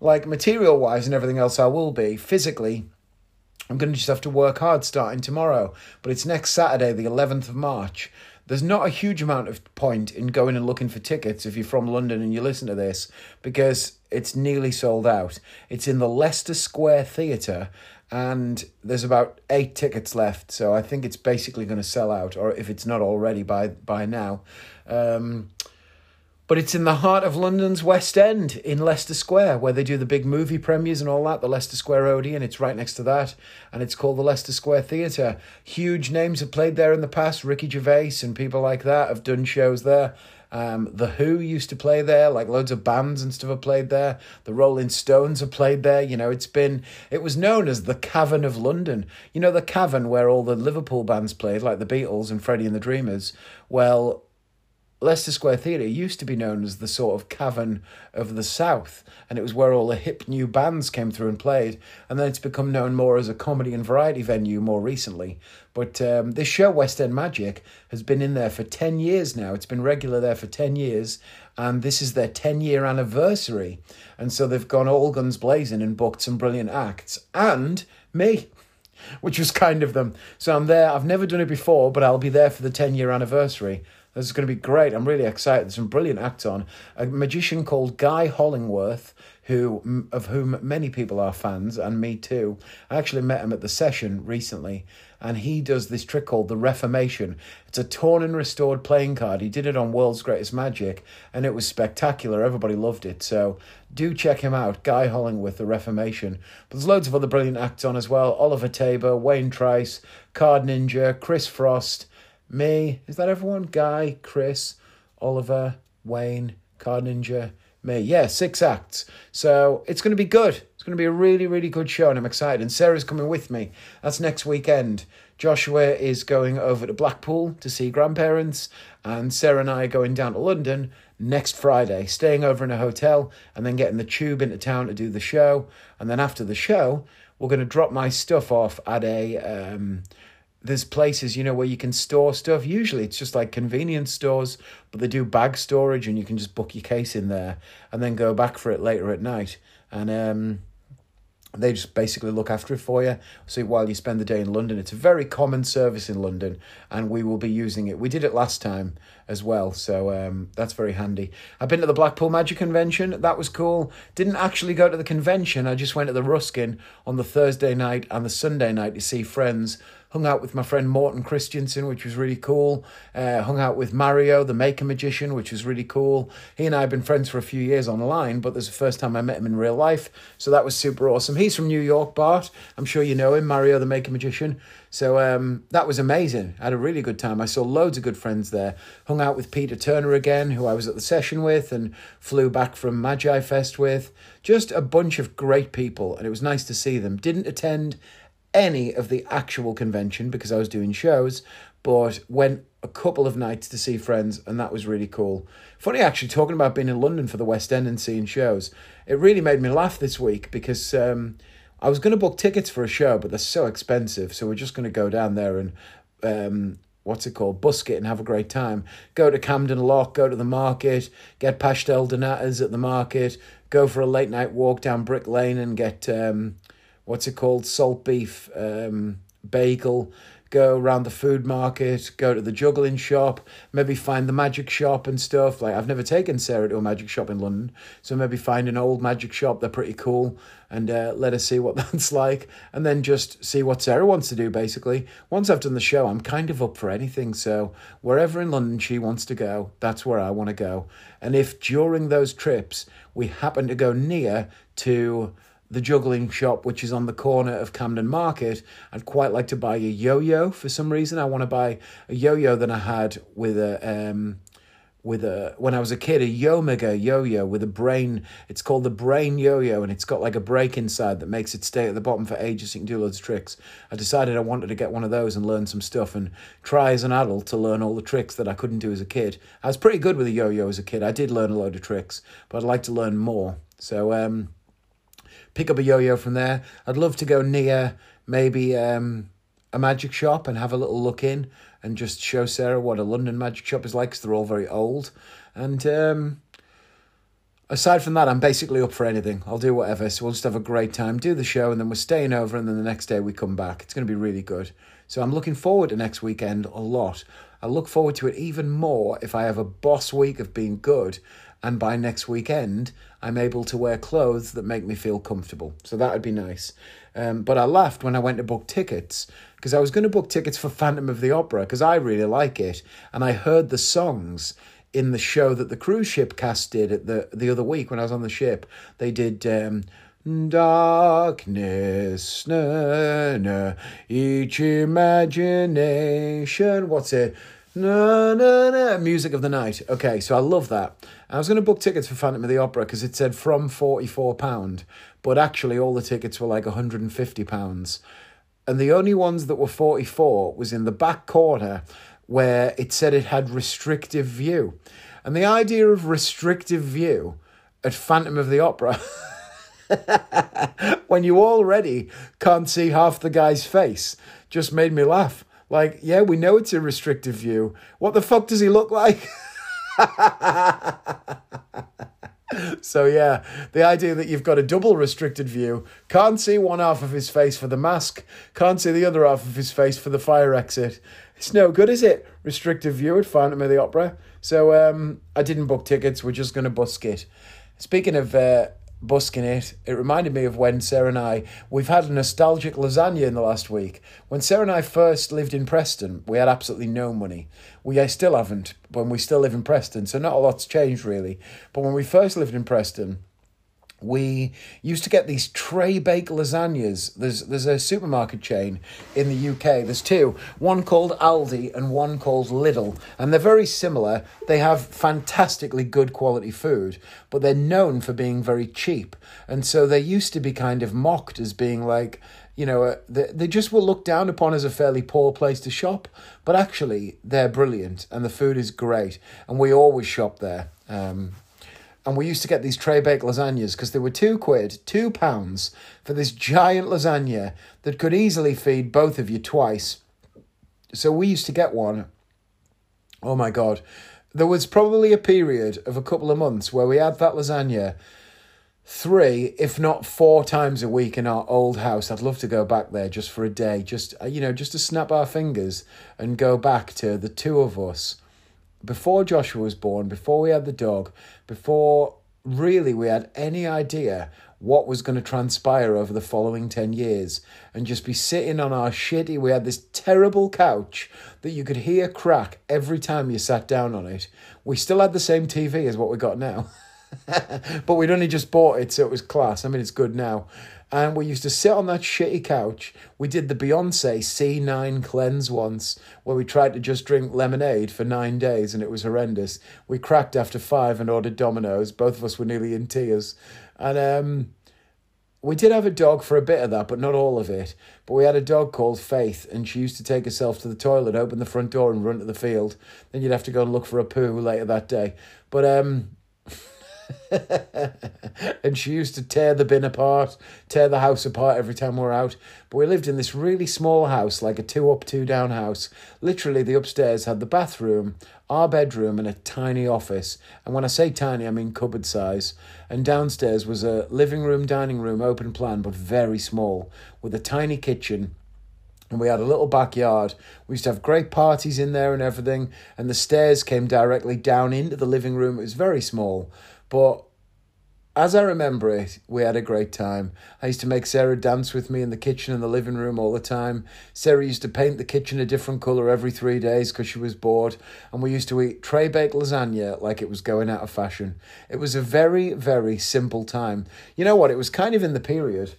like material wise and everything else, I will be physically. I'm going to just have to work hard starting tomorrow. But it's next Saturday, the 11th of March. There's not a huge amount of point in going and looking for tickets if you're from London and you listen to this because it's nearly sold out. It's in the Leicester Square Theatre and there's about eight tickets left. So I think it's basically going to sell out, or if it's not already by by now. Um, but it's in the heart of London's West End in Leicester Square, where they do the big movie premieres and all that, the Leicester Square Odeon. It's right next to that, and it's called the Leicester Square Theatre. Huge names have played there in the past. Ricky Gervais and people like that have done shows there. Um, the Who used to play there, like loads of bands and stuff have played there. The Rolling Stones have played there. You know, it's been, it was known as the Cavern of London. You know, the Cavern where all the Liverpool bands played, like the Beatles and Freddie and the Dreamers. Well, Leicester Square Theatre used to be known as the sort of cavern of the South, and it was where all the hip new bands came through and played. And then it's become known more as a comedy and variety venue more recently. But um, this show, West End Magic, has been in there for 10 years now. It's been regular there for 10 years, and this is their 10 year anniversary. And so they've gone all guns blazing and booked some brilliant acts. And me which was kind of them. So I'm there. I've never done it before, but I'll be there for the 10 year anniversary. This is going to be great. I'm really excited. There's some brilliant acts on. A magician called Guy Hollingworth, who of whom many people are fans, and me too. I actually met him at the session recently, and he does this trick called the Reformation. It's a torn and restored playing card. He did it on World's Greatest Magic, and it was spectacular. Everybody loved it. So do check him out, Guy Hollingworth, the Reformation. But there's loads of other brilliant acts on as well. Oliver Tabor, Wayne Trice, Card Ninja, Chris Frost me. Is that everyone? Guy, Chris, Oliver, Wayne, Card Ninja, me. Yeah, six acts. So it's going to be good. It's going to be a really, really good show, and I'm excited. And Sarah's coming with me. That's next weekend. Joshua is going over to Blackpool to see grandparents, and Sarah and I are going down to London next Friday, staying over in a hotel, and then getting the tube into town to do the show. And then after the show, we're going to drop my stuff off at a um, there's places you know where you can store stuff usually it's just like convenience stores but they do bag storage and you can just book your case in there and then go back for it later at night and um they just basically look after it for you. So while you spend the day in London, it's a very common service in London, and we will be using it. We did it last time as well, so um, that's very handy. I've been to the Blackpool Magic Convention. That was cool. Didn't actually go to the convention. I just went to the Ruskin on the Thursday night and the Sunday night to see friends hung out with my friend Morten Christensen, which was really cool. Uh, hung out with Mario, the Maker Magician, which was really cool. He and I have been friends for a few years online, but there's the first time I met him in real life, so that was super awesome. He's from New York, Bart. I'm sure you know him, Mario, the Maker Magician. So um, that was amazing. I had a really good time. I saw loads of good friends there. Hung out with Peter Turner again, who I was at the session with and flew back from Magi Fest with. Just a bunch of great people, and it was nice to see them. Didn't attend any of the actual convention because I was doing shows, but went a couple of nights to see friends, and that was really cool. Funny, actually, talking about being in London for the West End and seeing shows, it really made me laugh this week because um, I was going to book tickets for a show, but they're so expensive, so we're just going to go down there and. Um, what's it called, busk it and have a great time. Go to Camden Lock, go to the market, get pastel de natas at the market, go for a late night walk down Brick Lane and get um, what's it called, salt beef um, bagel, go around the food market, go to the juggling shop, maybe find the magic shop and stuff. Like I've never taken Sarah to a magic shop in London, so maybe find an old magic shop. They're pretty cool, and uh, let us see what that's like, and then just see what Sarah wants to do. Basically, once I've done the show, I'm kind of up for anything. So wherever in London she wants to go, that's where I want to go. And if during those trips we happen to go near to the juggling shop, which is on the corner of Camden Market. I'd quite like to buy a yo-yo for some reason. I want to buy a yo-yo that I had with a um, with a when I was a kid, a Yomega yo-yo with a brain. It's called the brain yo-yo, and it's got like a brake inside that makes it stay at the bottom for ages. So you can do loads of tricks. I decided I wanted to get one of those and learn some stuff and try as an adult to learn all the tricks that I couldn't do as a kid. I was pretty good with a yo-yo as a kid. I did learn a load of tricks, but I'd like to learn more. So um, pick up a yo-yo from there. I'd love to go near maybe um, a magic shop and have a little look in and just show Sarah what a London magic shop is like because they're all very old. And um, aside from that, I'm basically up for anything. I'll do whatever. So we'll just have a great time, do the show, and then we're staying over, and then the next day we come back. It's going to be really good. So I'm looking forward to next weekend a lot. I look forward to it even more if I have a boss week of being good, and by next weekend, I'm able to wear clothes that make me feel comfortable. So that would be nice. Um, but I laughed when I went to book tickets because I was going to book tickets for Phantom of the Opera because I really like it, and I heard the songs in the show that the cruise ship cast did at the the other week when I was on the ship. They did. Um, Darkness, na, na, each imagination. What's it? Na, no, no. music of the night. Okay, so I love that. I was going to book tickets for Phantom of the Opera because it said from £44, but actually all the tickets were like £150. And the only ones that were 44 was in the back corner where it said it had restrictive view. And the idea of restrictive view at Phantom of the Opera, when you already can't see half the guy's face, just made me laugh. Like, yeah, we know it's a restrictive view. What the fuck does he look like? so yeah, the idea that you've got a double restricted view, can't see one half of his face for the mask, can't see the other half of his face for the fire exit. It's no good, is it? Restrictive view at Phantom of the Opera. So um, I didn't book tickets. We're just going to busk it. Speaking of uh, busking it, it reminded me of when Sarah and I, we've had a nostalgic lasagna in the last week. When Sarah and I first lived in Preston, we had absolutely no money. We still haven't, but we still live in Preston, so not a lot's changed really. But when we first lived in Preston, we used to get these tray bake lasagnas. There's there's a supermarket chain in the UK. There's two, one called Aldi and one called Lidl, and they're very similar. They have fantastically good quality food, but they're known for being very cheap. And so they used to be kind of mocked as being like, you know, uh, they, they just were looked down upon as a fairly poor place to shop. But actually, they're brilliant and the food is great, and we always shop there. Um, and we used to get these tray baked lasagnas because they were two quid, two pounds for this giant lasagna that could easily feed both of you twice. So we used to get one. Oh my god. There was probably a period of a couple of months where we had that lasagna three, if not four times a week in our old house. I'd love to go back there just for a day, just uh, you know, just to snap our fingers and go back to the two of us before Joshua was born, before we had the dog, before really we had any idea what was going to transpire over the following 10 years and just be sitting on our shitty we had this terrible couch that you could hear crack every time you sat down on it. We still had the same tv as what we got now. But we'd only just bought it so it was class. I mean it's good now and we used to sit on that shitty couch. We did the Beyonce C9 cleanse once, where we tried to just drink lemonade for nine days, and it was horrendous. We cracked after five and ordered Domino's. Both of us were nearly in tears. And um, we did have a dog for a bit of that, but not all of it. But we had a dog called Faith, and she used to take herself to the toilet, open the front door, and run to the field. Then you'd have to go and look for a poo later that day. But um, and she used to tear the bin apart, tear the house apart every time we are out. But we lived in this really small house, like a two up, two down house. Literally, the upstairs had the bathroom, our bedroom, and a tiny office. And when I say tiny, I mean cupboard size. And downstairs was a living room, dining room, open plan, but very small, with a tiny kitchen and we had a little backyard. We used to have great parties in there and everything, and the stairs came directly down into the living room. It was very small, but as I remember it, we had a great time. I used to make Sarah dance with me in the kitchen and the living room all the time. Sarah used to paint the kitchen a different colour every three days because she was bored. And we used to eat tray baked lasagna like it was going out of fashion. It was a very, very simple time. You know what? It was kind of in the period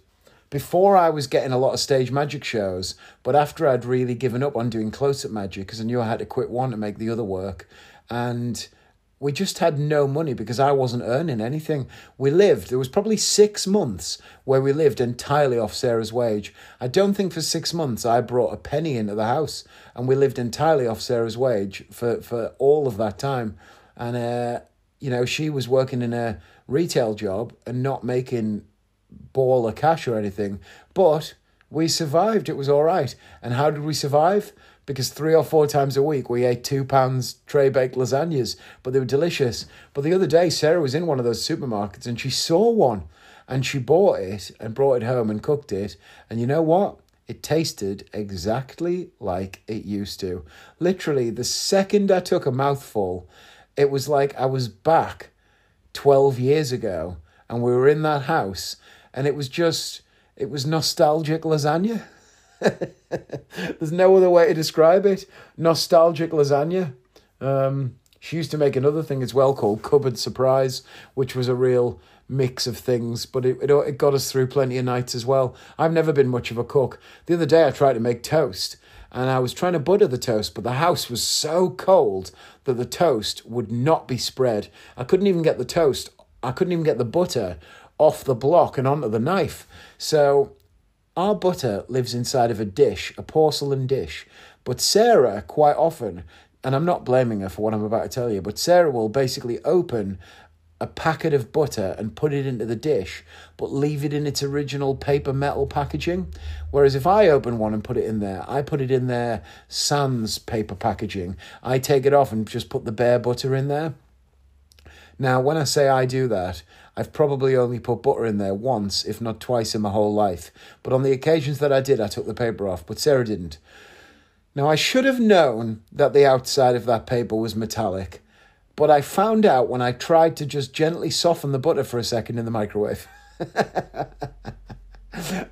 before I was getting a lot of stage magic shows, but after I'd really given up on doing close up magic because I knew I had to quit one to make the other work. And we just had no money because I wasn't earning anything. We lived, there was probably six months where we lived entirely off Sarah's wage. I don't think for six months I brought a penny into the house and we lived entirely off Sarah's wage for, for all of that time. And, uh, you know, she was working in a retail job and not making baller cash or anything, but we survived. It was all right. And how did we survive? Because three or four times a week we ate two pounds tray baked lasagnas, but they were delicious. But the other day, Sarah was in one of those supermarkets and she saw one and she bought it and brought it home and cooked it. And you know what? It tasted exactly like it used to. Literally, the second I took a mouthful, it was like I was back 12 years ago and we were in that house and it was just, it was nostalgic lasagna. There's no other way to describe it. Nostalgic lasagna. Um, she used to make another thing as well called Cupboard Surprise, which was a real mix of things, but it, it, it got us through plenty of nights as well. I've never been much of a cook. The other day I tried to make toast and I was trying to butter the toast, but the house was so cold that the toast would not be spread. I couldn't even get the toast, I couldn't even get the butter off the block and onto the knife. So our butter lives inside of a dish, a porcelain dish. But Sarah, quite often, and I'm not blaming her for what I'm about to tell you, but Sarah will basically open a packet of butter and put it into the dish, but leave it in its original paper metal packaging. Whereas if I open one and put it in there, I put it in there sans paper packaging. I take it off and just put the bare butter in there. Now, when I say I do that, I've probably only put butter in there once, if not twice, in my whole life. But on the occasions that I did, I took the paper off, but Sarah didn't. Now, I should have known that the outside of that paper was metallic. But I found out when I tried to just gently soften the butter for a second in the microwave.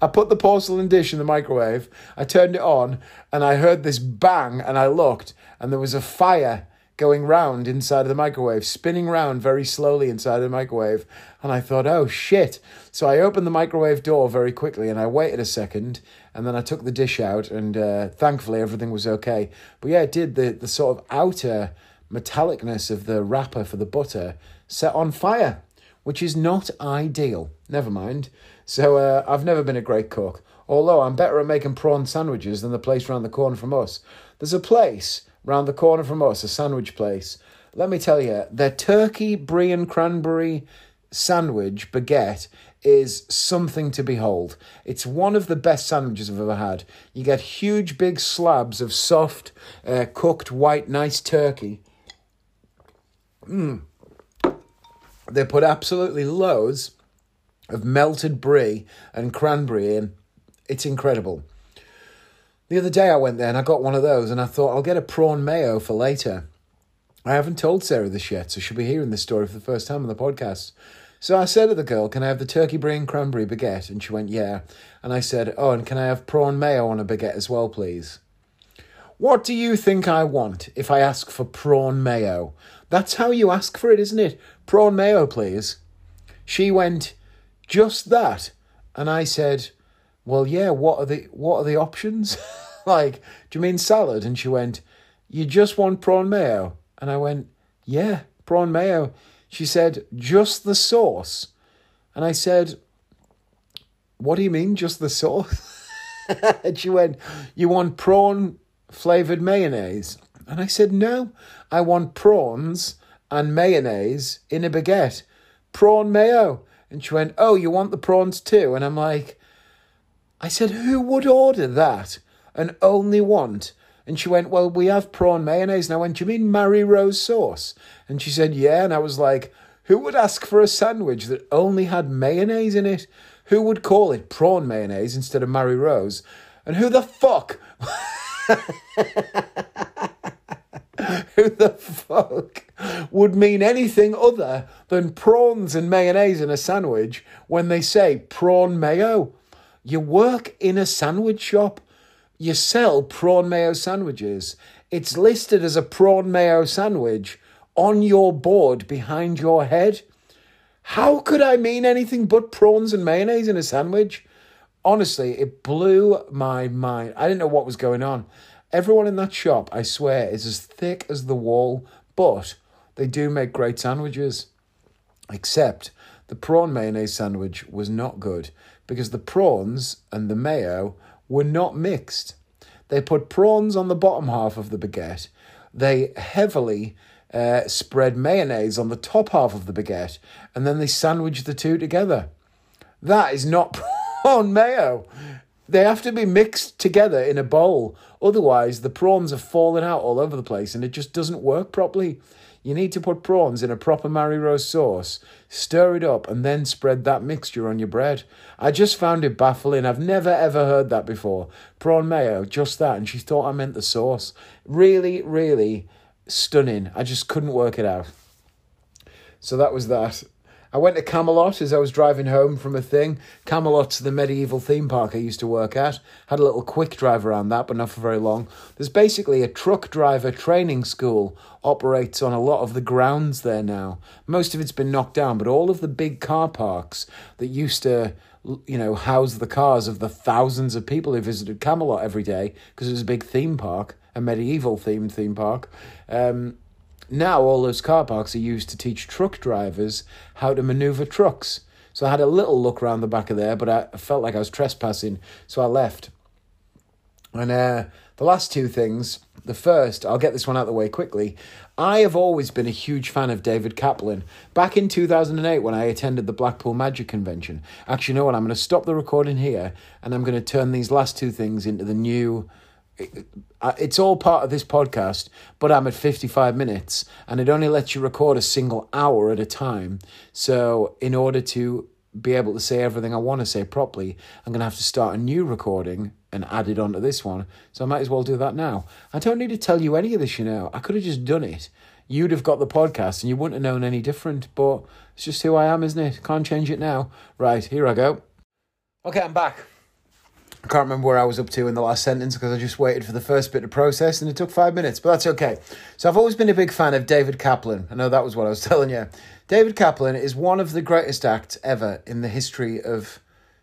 I put the porcelain dish in the microwave, I turned it on, and I heard this bang, and I looked, and there was a fire going round inside of the microwave, spinning round very slowly inside of the microwave. And I thought, oh shit. So I opened the microwave door very quickly and I waited a second and then I took the dish out and uh, thankfully everything was okay. But yeah, it did. The, the sort of outer metallicness of the wrapper for the butter set on fire, which is not ideal. Never mind. So uh, I've never been a great cook, although I'm better at making prawn sandwiches than the place round the corner from us. There's a place round the corner from us, a sandwich place. Let me tell you, their turkey, brie, and cranberry sandwich baguette is something to behold. It's one of the best sandwiches I've ever had. You get huge, big slabs of soft, uh, cooked white, nice turkey Mm. They put absolutely loads of melted brie and cranberry in. It's incredible. The other day I went there and I got one of those and I thought I'll get a prawn mayo for later. I haven't told Sarah this yet, so she'll be hearing this story for the first time on the podcast. So I said to the girl, Can I have the turkey brie and cranberry baguette? And she went, Yeah. And I said, Oh, and can I have prawn mayo on a baguette as well, please? What do you think I want if I ask for prawn mayo? That's how you ask for it, isn't it? Prawn mayo, please. She went, just that. And I said, well, yeah, what are the, what are the options? like, do you mean salad? And she went, you just want prawn mayo? And I went, yeah, prawn mayo. She said, just the sauce. And I said, what do you mean, just the sauce? and she went, you want prawn flavoured mayonnaise? And I said, No, I want prawns and mayonnaise in a baguette. Prawn mayo. And she went, Oh, you want the prawns too? And I'm like, I said, Who would order that and only want? And she went, Well, we have prawn mayonnaise. And I went, Do you mean Mary Rose sauce? And she said, Yeah. And I was like, Who would ask for a sandwich that only had mayonnaise in it? Who would call it prawn mayonnaise instead of Mary Rose? And who the fuck? who the fuck would mean anything other than prawns and mayonnaise in a sandwich when they say prawn mayo? You work in a sandwich shop. You sell prawn mayo sandwiches. It's listed as a prawn mayo sandwich on your board behind your head. How could I mean anything but prawns and mayonnaise in a sandwich? Honestly, it blew my mind. I didn't know what was going on. Everyone in that shop, I swear, is as thick as the wall, but they do make great sandwiches. Except the prawn mayonnaise sandwich was not good because the prawns and the mayo were not mixed. They put prawns on the bottom half of the baguette. They heavily uh, spread mayonnaise on the top half of the baguette, and then they sandwich the two together. That is not prawn mayo. they have to be mixed together in a bowl. Otherwise, the prawns are falling out all over the place and it just doesn't work properly. You need to put prawns in a proper Mary Rose sauce, stir it up, and then spread that mixture on your bread. I just found it baffling. I've never ever heard that before. Prawn mayo, just that. And she thought I meant the sauce. Really, really stunning. I just couldn't work it out. So that was that. I went to Camelot as I was driving home from a thing. Camelot's the medieval theme park I used to work at. Had a little quick drive around that, but not for very long. There's basically a truck driver training school operates on a lot of the grounds there now. Most of it's been knocked down, but all of the big car parks that used to you know, house the cars of the thousands of people who visited Camelot every day because it was a big theme park, a medieval themed theme park. Um, now all those car parks are used to teach truck drivers how to maneuver trucks. So I had a little look around the back of there, but I felt like I was trespassing, so I left. And uh, the last two things, the first, I'll get this one out of the way quickly. I have always been a huge fan of David Kaplan. Back in 2008, when I attended the Blackpool Magic Convention, actually, you know what? I'm going to stop the recording here and I'm going to turn these last two things into the new it's all part of this podcast, but I'm at 55 minutes and it only lets you record a single hour at a time. So, in order to be able to say everything I want to say properly, I'm going to have to start a new recording and add it onto this one. So, I might as well do that now. I don't need to tell you any of this, you know. I could have just done it. You'd have got the podcast and you wouldn't have known any different, but it's just who I am, isn't it? Can't change it now. Right, here I go. Okay, I'm back. I can't remember where I was up to in the last sentence because I just waited for the first bit to process and it took five minutes, but that's okay. So I've always been a big fan of David Kaplan. I know that was what I was telling you. David Kaplan is one of the greatest acts ever in the history of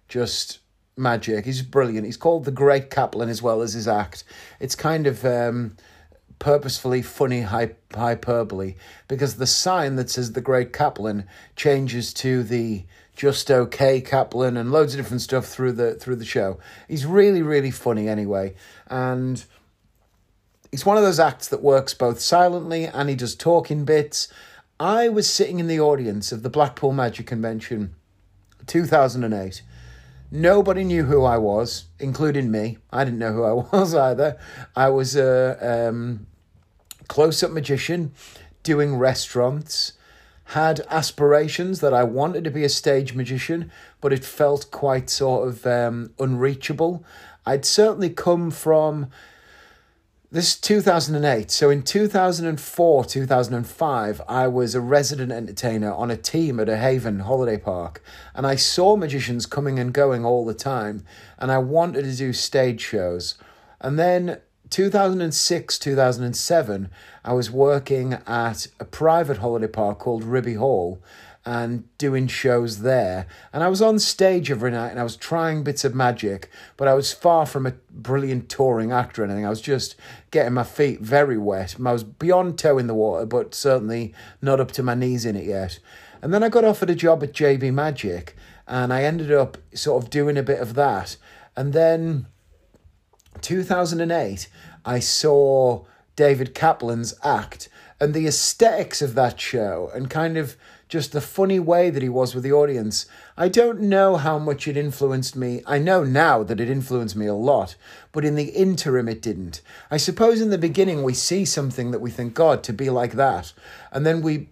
just magic. He's brilliant. He's called the Great Kaplan as well as his act. It's kind of um, purposefully funny hyperbole because the sign that says the Great Kaplan changes to the just okay Kaplan and loads of different stuff through the through the show. He's really really funny anyway, and he's one of those acts that works both silently and he does talking bits. I was sitting in the audience of the Blackpool Magic Convention, two thousand and eight. Nobody knew who I was, including me. I didn't know who I was either. I was a um, close up magician doing restaurants had aspirations that I wanted to be a stage magician, but it felt quite sort of um, unreachable. I'd certainly come from this 2008. So in 2004, 2005, I was a resident entertainer on a team at a Haven holiday park, and I saw magicians coming and going all the time, and I wanted to do stage shows. And then 2006, 2007, I was working at a private holiday park called Ribby Hall and doing shows there. And I was on stage every night and I was trying bits of magic, but I was far from a brilliant touring actor or anything. I was just getting my feet very wet. I was beyond toe in the water, but certainly not up to my knees in it yet. And then I got offered a job at JB Magic and I ended up sort of doing a bit of that. And then 2008, I saw David Kaplan's act and the aesthetics of that show and kind of just the funny way that he was with the audience. I don't know how much it influenced me. I know now that it influenced me a lot, but in the interim, it didn't. I suppose in the beginning, we see something that we think, God, to be like that. And then we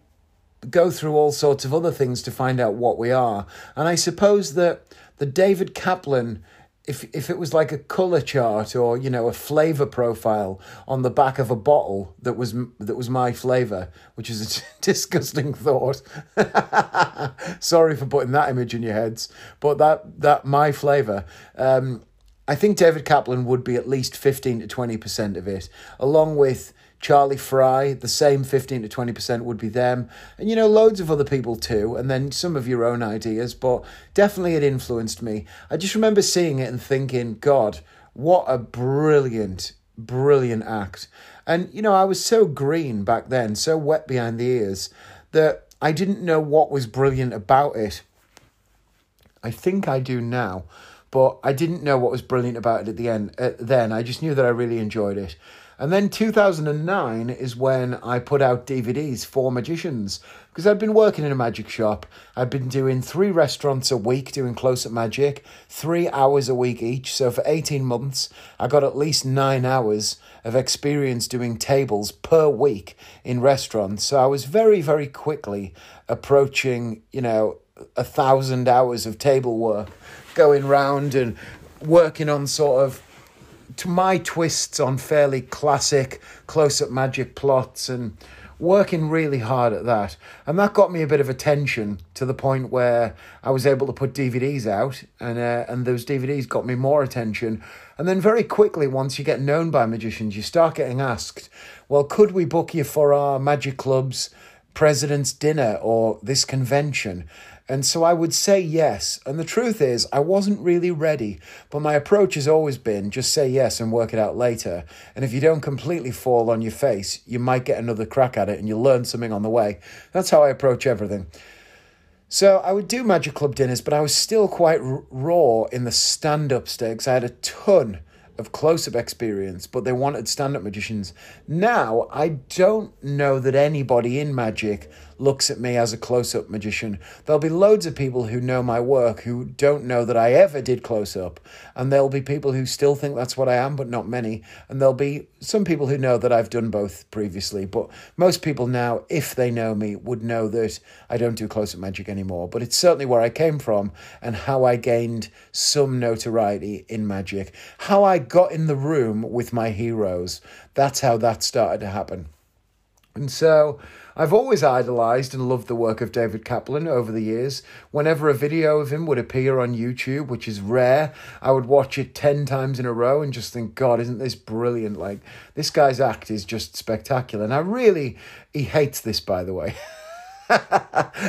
go through all sorts of other things to find out what we are. And I suppose that the David Kaplan if if it was like a color chart or you know a flavor profile on the back of a bottle that was that was my flavor, which is a disgusting thought. Sorry for putting that image in your heads, but that that my flavor. Um, I think David Kaplan would be at least fifteen to twenty percent of it, along with Charlie Frye, the same 15 to 20% would be them. And, you know, loads of other people too. And then some of your own ideas, but definitely it influenced me. I just remember seeing it and thinking, God, what a brilliant, brilliant act. And, you know, I was so green back then, so wet behind the ears, that I didn't know what was brilliant about it. I think I do now, but I didn't know what was brilliant about it at the end. Then I just knew that I really enjoyed it. And then 2009 is when I put out DVDs for magicians because I'd been working in a magic shop. I'd been doing three restaurants a week doing close up magic, three hours a week each. So for 18 months, I got at least nine hours of experience doing tables per week in restaurants. So I was very, very quickly approaching, you know, a thousand hours of table work, going round and working on sort of to my twists on fairly classic close up magic plots and working really hard at that. And that got me a bit of attention to the point where I was able to put DVDs out, and, uh, and those DVDs got me more attention. And then very quickly, once you get known by magicians, you start getting asked, well, could we book you for our Magic Club's President's Dinner or this convention? And so I would say yes. And the truth is, I wasn't really ready. But my approach has always been just say yes and work it out later. And if you don't completely fall on your face, you might get another crack at it and you'll learn something on the way. That's how I approach everything. So I would do Magic Club dinners, but I was still quite r- raw in the stand up stakes. I had a ton of close up experience, but they wanted stand up magicians. Now, I don't know that anybody in magic looks at me as a close up magician. There'll be loads of people who know my work who don't know that I ever did close up, and there'll be people who still think that's what I am, but not many. And there'll be some people who know that I've done both previously, but most people now, if they know me, would know that I don't do close up magic anymore. But it's certainly where I came from and how I gained some notoriety in magic, how I got in the room with my heroes. That's how that started to happen. And so I've always idolised and loved the work of David Kaplan over the years. Whenever a video of him would appear on YouTube, which is rare, I would watch it 10 times in a row and just think, God, isn't this brilliant? Like, this guy's act is just spectacular. And I really, he hates this, by the way.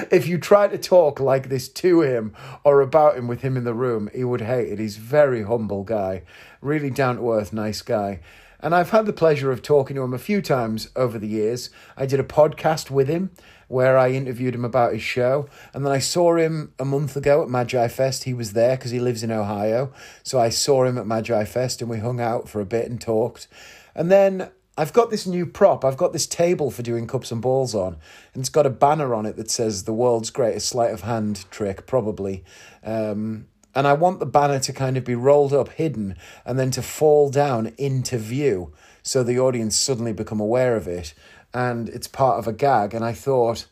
if you try to talk like this to him or about him with him in the room, he would hate it. He's a very humble guy, really down to earth, nice guy. And I've had the pleasure of talking to him a few times over the years. I did a podcast with him where I interviewed him about his show. And then I saw him a month ago at Magi Fest. He was there because he lives in Ohio. So I saw him at Magi Fest and we hung out for a bit and talked. And then I've got this new prop. I've got this table for doing cups and balls on. And it's got a banner on it that says the world's greatest sleight of hand trick, probably. Um, and I want the banner to kind of be rolled up, hidden, and then to fall down into view so the audience suddenly become aware of it. And it's part of a gag. And I thought,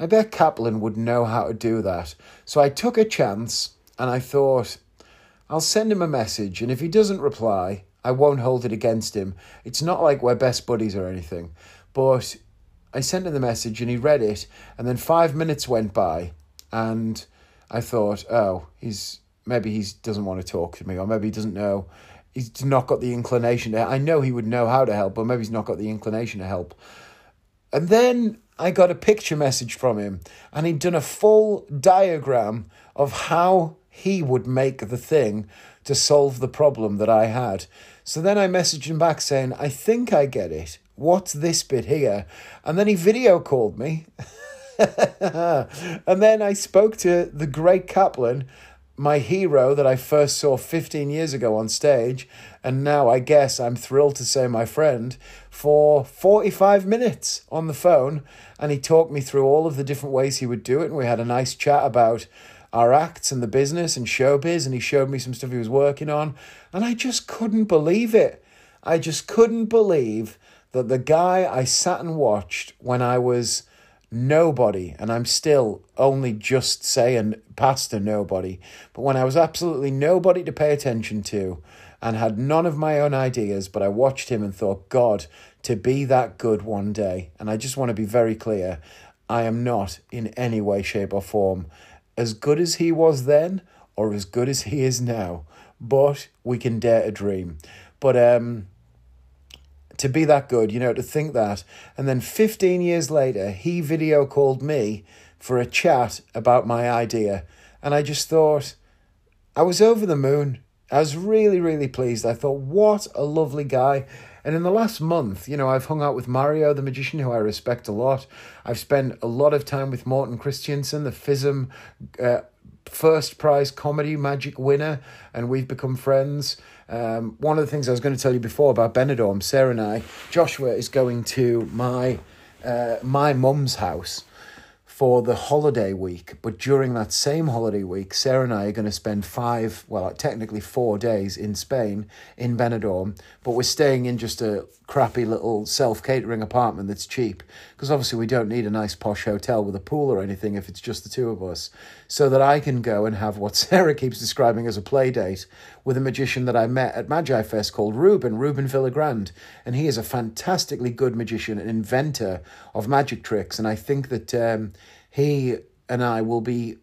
I bet Kaplan would know how to do that. So I took a chance and I thought, I'll send him a message. And if he doesn't reply, I won't hold it against him. It's not like we're best buddies or anything. But I sent him the message and he read it. And then five minutes went by and I thought, oh, he's maybe he doesn't want to talk to me, or maybe he doesn't know. He's not got the inclination to. I know he would know how to help, but maybe he's not got the inclination to help. And then I got a picture message from him, and he'd done a full diagram of how he would make the thing to solve the problem that I had. So then I messaged him back saying, I think I get it. What's this bit here? And then he video called me. and then I spoke to the great Kaplan my hero that I first saw 15 years ago on stage, and now I guess I'm thrilled to say my friend, for 45 minutes on the phone. And he talked me through all of the different ways he would do it. And we had a nice chat about our acts and the business and showbiz. And he showed me some stuff he was working on. And I just couldn't believe it. I just couldn't believe that the guy I sat and watched when I was nobody, and I'm still only just saying past a nobody, but when I was absolutely nobody to pay attention to and had none of my own ideas, but I watched him and thought, God, to be that good one day. And I just want to be very clear I am not in any way, shape, or form as good as he was then or as good as he is now, but we can dare to dream. But, um, to be that good, you know, to think that. And then 15 years later, he video called me for a chat about my idea. And I just thought, I was over the moon. I was really, really pleased. I thought, what a lovely guy. And in the last month, you know, I've hung out with Mario, the magician, who I respect a lot. I've spent a lot of time with Morten Christiansen, the FISM uh, first prize comedy magic winner, and we've become friends. Um, one of the things I was going to tell you before about Benidorm, Sarah and I, Joshua is going to my uh, my mum's house for the holiday week. But during that same holiday week, Sarah and I are going to spend five, well, technically four days in Spain, in Benidorm. But we're staying in just a crappy little self catering apartment that's cheap. Because obviously, we don't need a nice posh hotel with a pool or anything if it's just the two of us. So that I can go and have what Sarah keeps describing as a play date with a magician that I met at Magi Fest called Ruben, Ruben Vilagrand. And he is a fantastically good magician, and inventor of magic tricks. And I think that. Um, he and I will be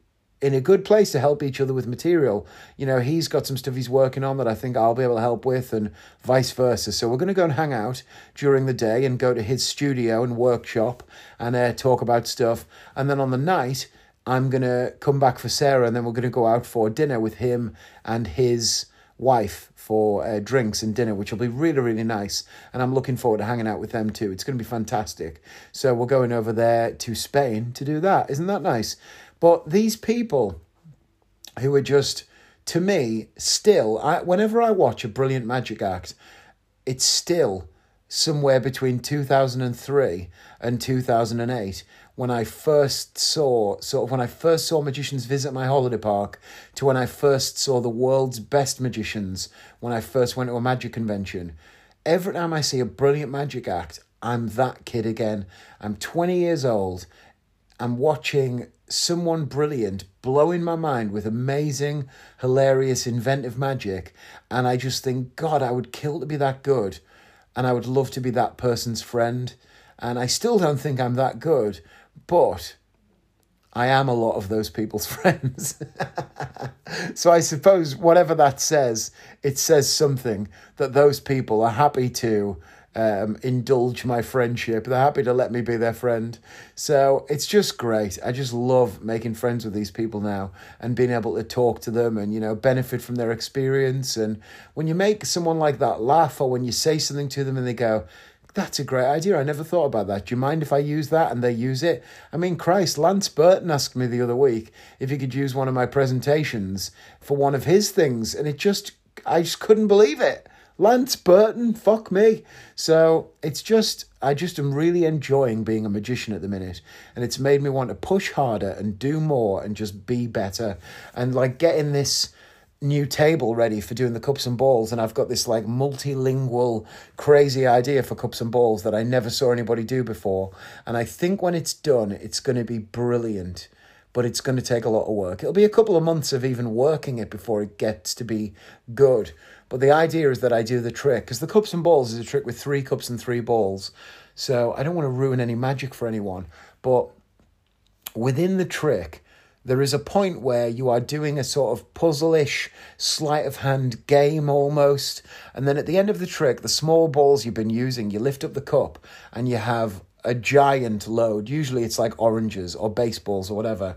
in a good place to help each other with material. You know, he's got some stuff he's working on that I think I'll be able to help with, and vice versa. So we're going to go and hang out during the day and go to his studio and workshop and uh, talk about stuff. And then on the night, I'm going to come back for Sarah, and then we're going to go out for dinner with him and his wife for uh, drinks and dinner, which will be really, really nice. And I'm looking forward to hanging out with them too. It's going to be fantastic. So we're going over there to Spain to do that. Isn't that nice? But these people who are just, to me, still, I, whenever I watch a brilliant magic act, it's still somewhere between 2003 and 2008 when I first saw sort of when I first saw magicians visit my holiday park to when I first saw the world's best magicians when I first went to a magic convention. Every time I see a brilliant magic act, I'm that kid again. I'm 20 years old. I'm watching someone brilliant blowing my mind with amazing, hilarious, inventive magic. And I just think, God, I would kill to be that good. And I would love to be that person's friend. And I still don't think I'm that good, but I am a lot of those people's friends. so I suppose whatever that says, it says something that those people are happy to um, indulge my friendship. They're happy to let me be their friend. So it's just great. I just love making friends with these people now and being able to talk to them and, you know, benefit from their experience. And when you make someone like that laugh or when you say something to them and they go, that's a great idea. I never thought about that. Do you mind if I use that? And they use it. I mean, Christ, Lance Burton asked me the other week if he could use one of my presentations for one of his things. And it just, I just couldn't believe it. Lance Burton, fuck me. So it's just, I just am really enjoying being a magician at the minute. And it's made me want to push harder and do more and just be better. And like getting this new table ready for doing the cups and balls and I've got this like multilingual crazy idea for cups and balls that I never saw anybody do before and I think when it's done it's going to be brilliant but it's going to take a lot of work. It'll be a couple of months of even working it before it gets to be good. But the idea is that I do the trick because the cups and balls is a trick with three cups and three balls. So I don't want to ruin any magic for anyone, but within the trick there is a point where you are doing a sort of puzzle-ish sleight of hand game almost. And then at the end of the trick the small balls you've been using you lift up the cup and you have a giant load. Usually it's like oranges or baseballs or whatever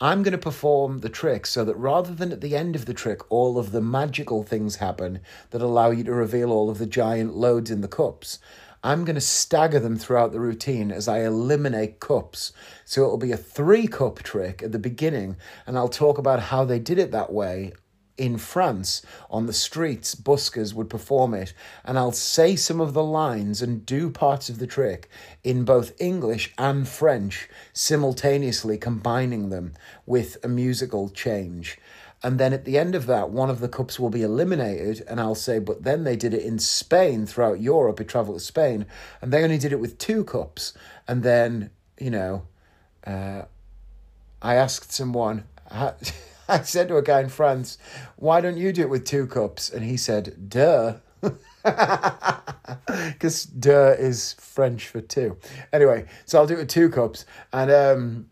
i'm going to perform the trick so that rather than at the end of the trick all of the magical things happen that allow you to reveal all of the giant loads in the cups I'm going to stagger them throughout the routine as I eliminate cups. So it'll be a three cup trick at the beginning, and I'll talk about how they did it that way in France on the streets, buskers would perform it, and I'll say some of the lines and do parts of the trick in both English and French, simultaneously combining them with a musical change. And then at the end of that, one of the cups will be eliminated. And I'll say, but then they did it in Spain throughout Europe. It traveled to Spain and they only did it with two cups. And then, you know, uh, I asked someone, I said to a guy in France, why don't you do it with two cups? And he said, duh. Because duh is French for two. Anyway, so I'll do it with two cups. And, um,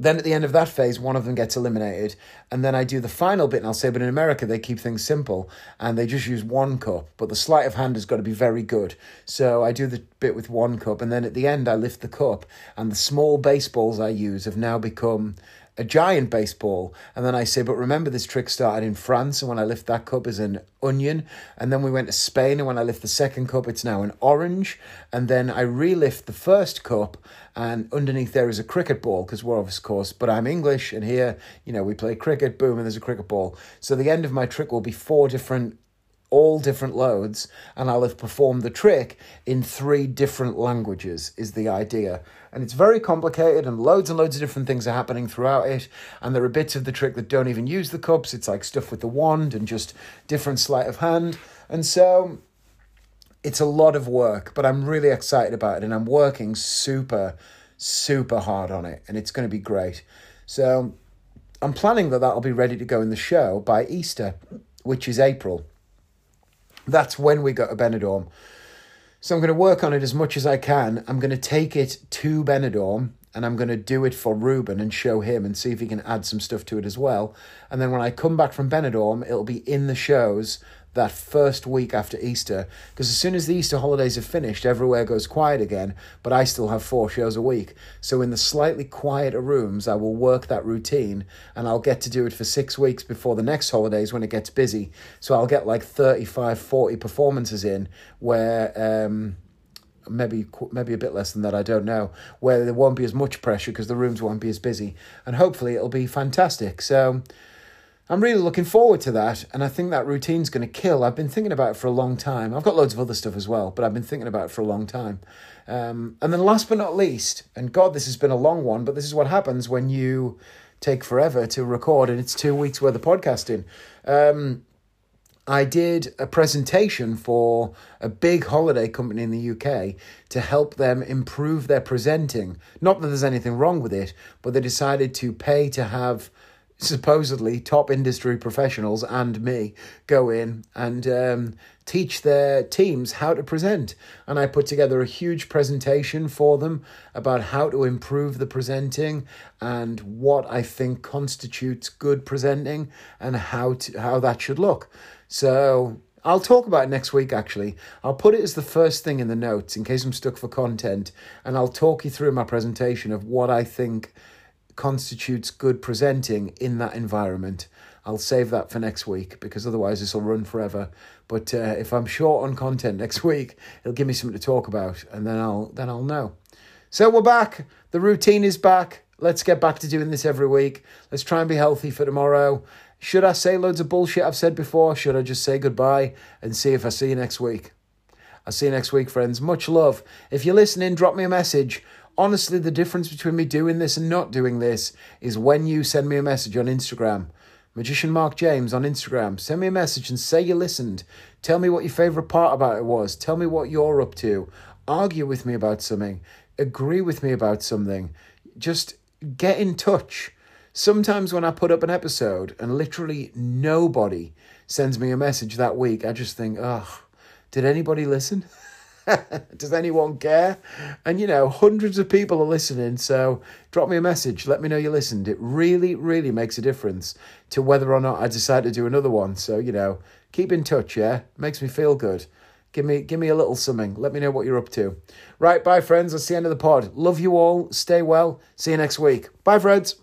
then at the end of that phase, one of them gets eliminated. And then I do the final bit and I'll say, but in America, they keep things simple and they just use one cup. But the sleight of hand has got to be very good. So I do the bit with one cup. And then at the end, I lift the cup. And the small baseballs I use have now become a giant baseball. And then I say, but remember this trick started in France, and when I lift that cup is an onion. And then we went to Spain, and when I lift the second cup, it's now an orange. And then I relift the first cup, and underneath there is a cricket ball, because we're of course, but I'm English, and here, you know, we play cricket, boom, and there's a cricket ball. So the end of my trick will be four different all different loads and I'll have performed the trick in three different languages, is the idea. And it's very complicated, and loads and loads of different things are happening throughout it. And there are bits of the trick that don't even use the cups. It's like stuff with the wand and just different sleight of hand. And so it's a lot of work, but I'm really excited about it, and I'm working super, super hard on it, and it's going to be great. So I'm planning that that'll be ready to go in the show by Easter, which is April. That's when we go to Benidorm. So I'm going to work on it as much as I can. I'm going to take it to Benidorm and I'm going to do it for Ruben and show him and see if he can add some stuff to it as well. And then when I come back from Benidorm, it'll be in the shows that first week after Easter. Because as soon as the Easter holidays are finished, everywhere goes quiet again, but I still have four shows a week. So in the slightly quieter rooms, I will work that routine and I'll get to do it for six weeks before the next holidays when it gets busy. So I'll get like 35, 40 performances in where. Um, maybe maybe a bit less than that I don't know where there won't be as much pressure because the rooms won't be as busy and hopefully it'll be fantastic so I'm really looking forward to that, and I think that routine's going to kill. I've been thinking about it for a long time. I've got loads of other stuff as well, but I've been thinking about it for a long time. Um, and then, last but not least, and God, this has been a long one, but this is what happens when you take forever to record, and it's two weeks worth of podcasting. Um, I did a presentation for a big holiday company in the UK to help them improve their presenting. Not that there's anything wrong with it, but they decided to pay to have supposedly top industry professionals and me go in and um, teach their teams how to present. And I put together a huge presentation for them about how to improve the presenting and what I think constitutes good presenting and how to, how that should look. So I'll talk about it next week actually. I'll put it as the first thing in the notes in case I'm stuck for content and I'll talk you through my presentation of what I think constitutes good presenting in that environment. I'll save that for next week because otherwise this will run forever. But uh, if I'm short on content next week, it'll give me something to talk about, and then I'll then I'll know. So we're back. The routine is back. Let's get back to doing this every week. Let's try and be healthy for tomorrow. Should I say loads of bullshit I've said before? Should I just say goodbye and see if I see you next week? I'll see you next week, friends. Much love. If you're listening, drop me a message honestly, the difference between me doing this and not doing this is when you send me a message on Instagram. Magician Mark James on Instagram. Send me a message and say you listened. Tell me what your favourite part about it was. Tell me what you're up to. Argue with me about something. Agree with me about something. Just get in touch. Sometimes when I put up an episode and literally nobody sends me a message that week, I just think, oh, did anybody listen? Does anyone care? And you know, hundreds of people are listening, so drop me a message. Let me know you listened. It really, really makes a difference to whether or not I decide to do another one. So, you know, keep in touch, yeah? Makes me feel good. Give me give me a little something. Let me know what you're up to. Right, bye friends. That's the end of the pod. Love you all. Stay well. See you next week. Bye, friends.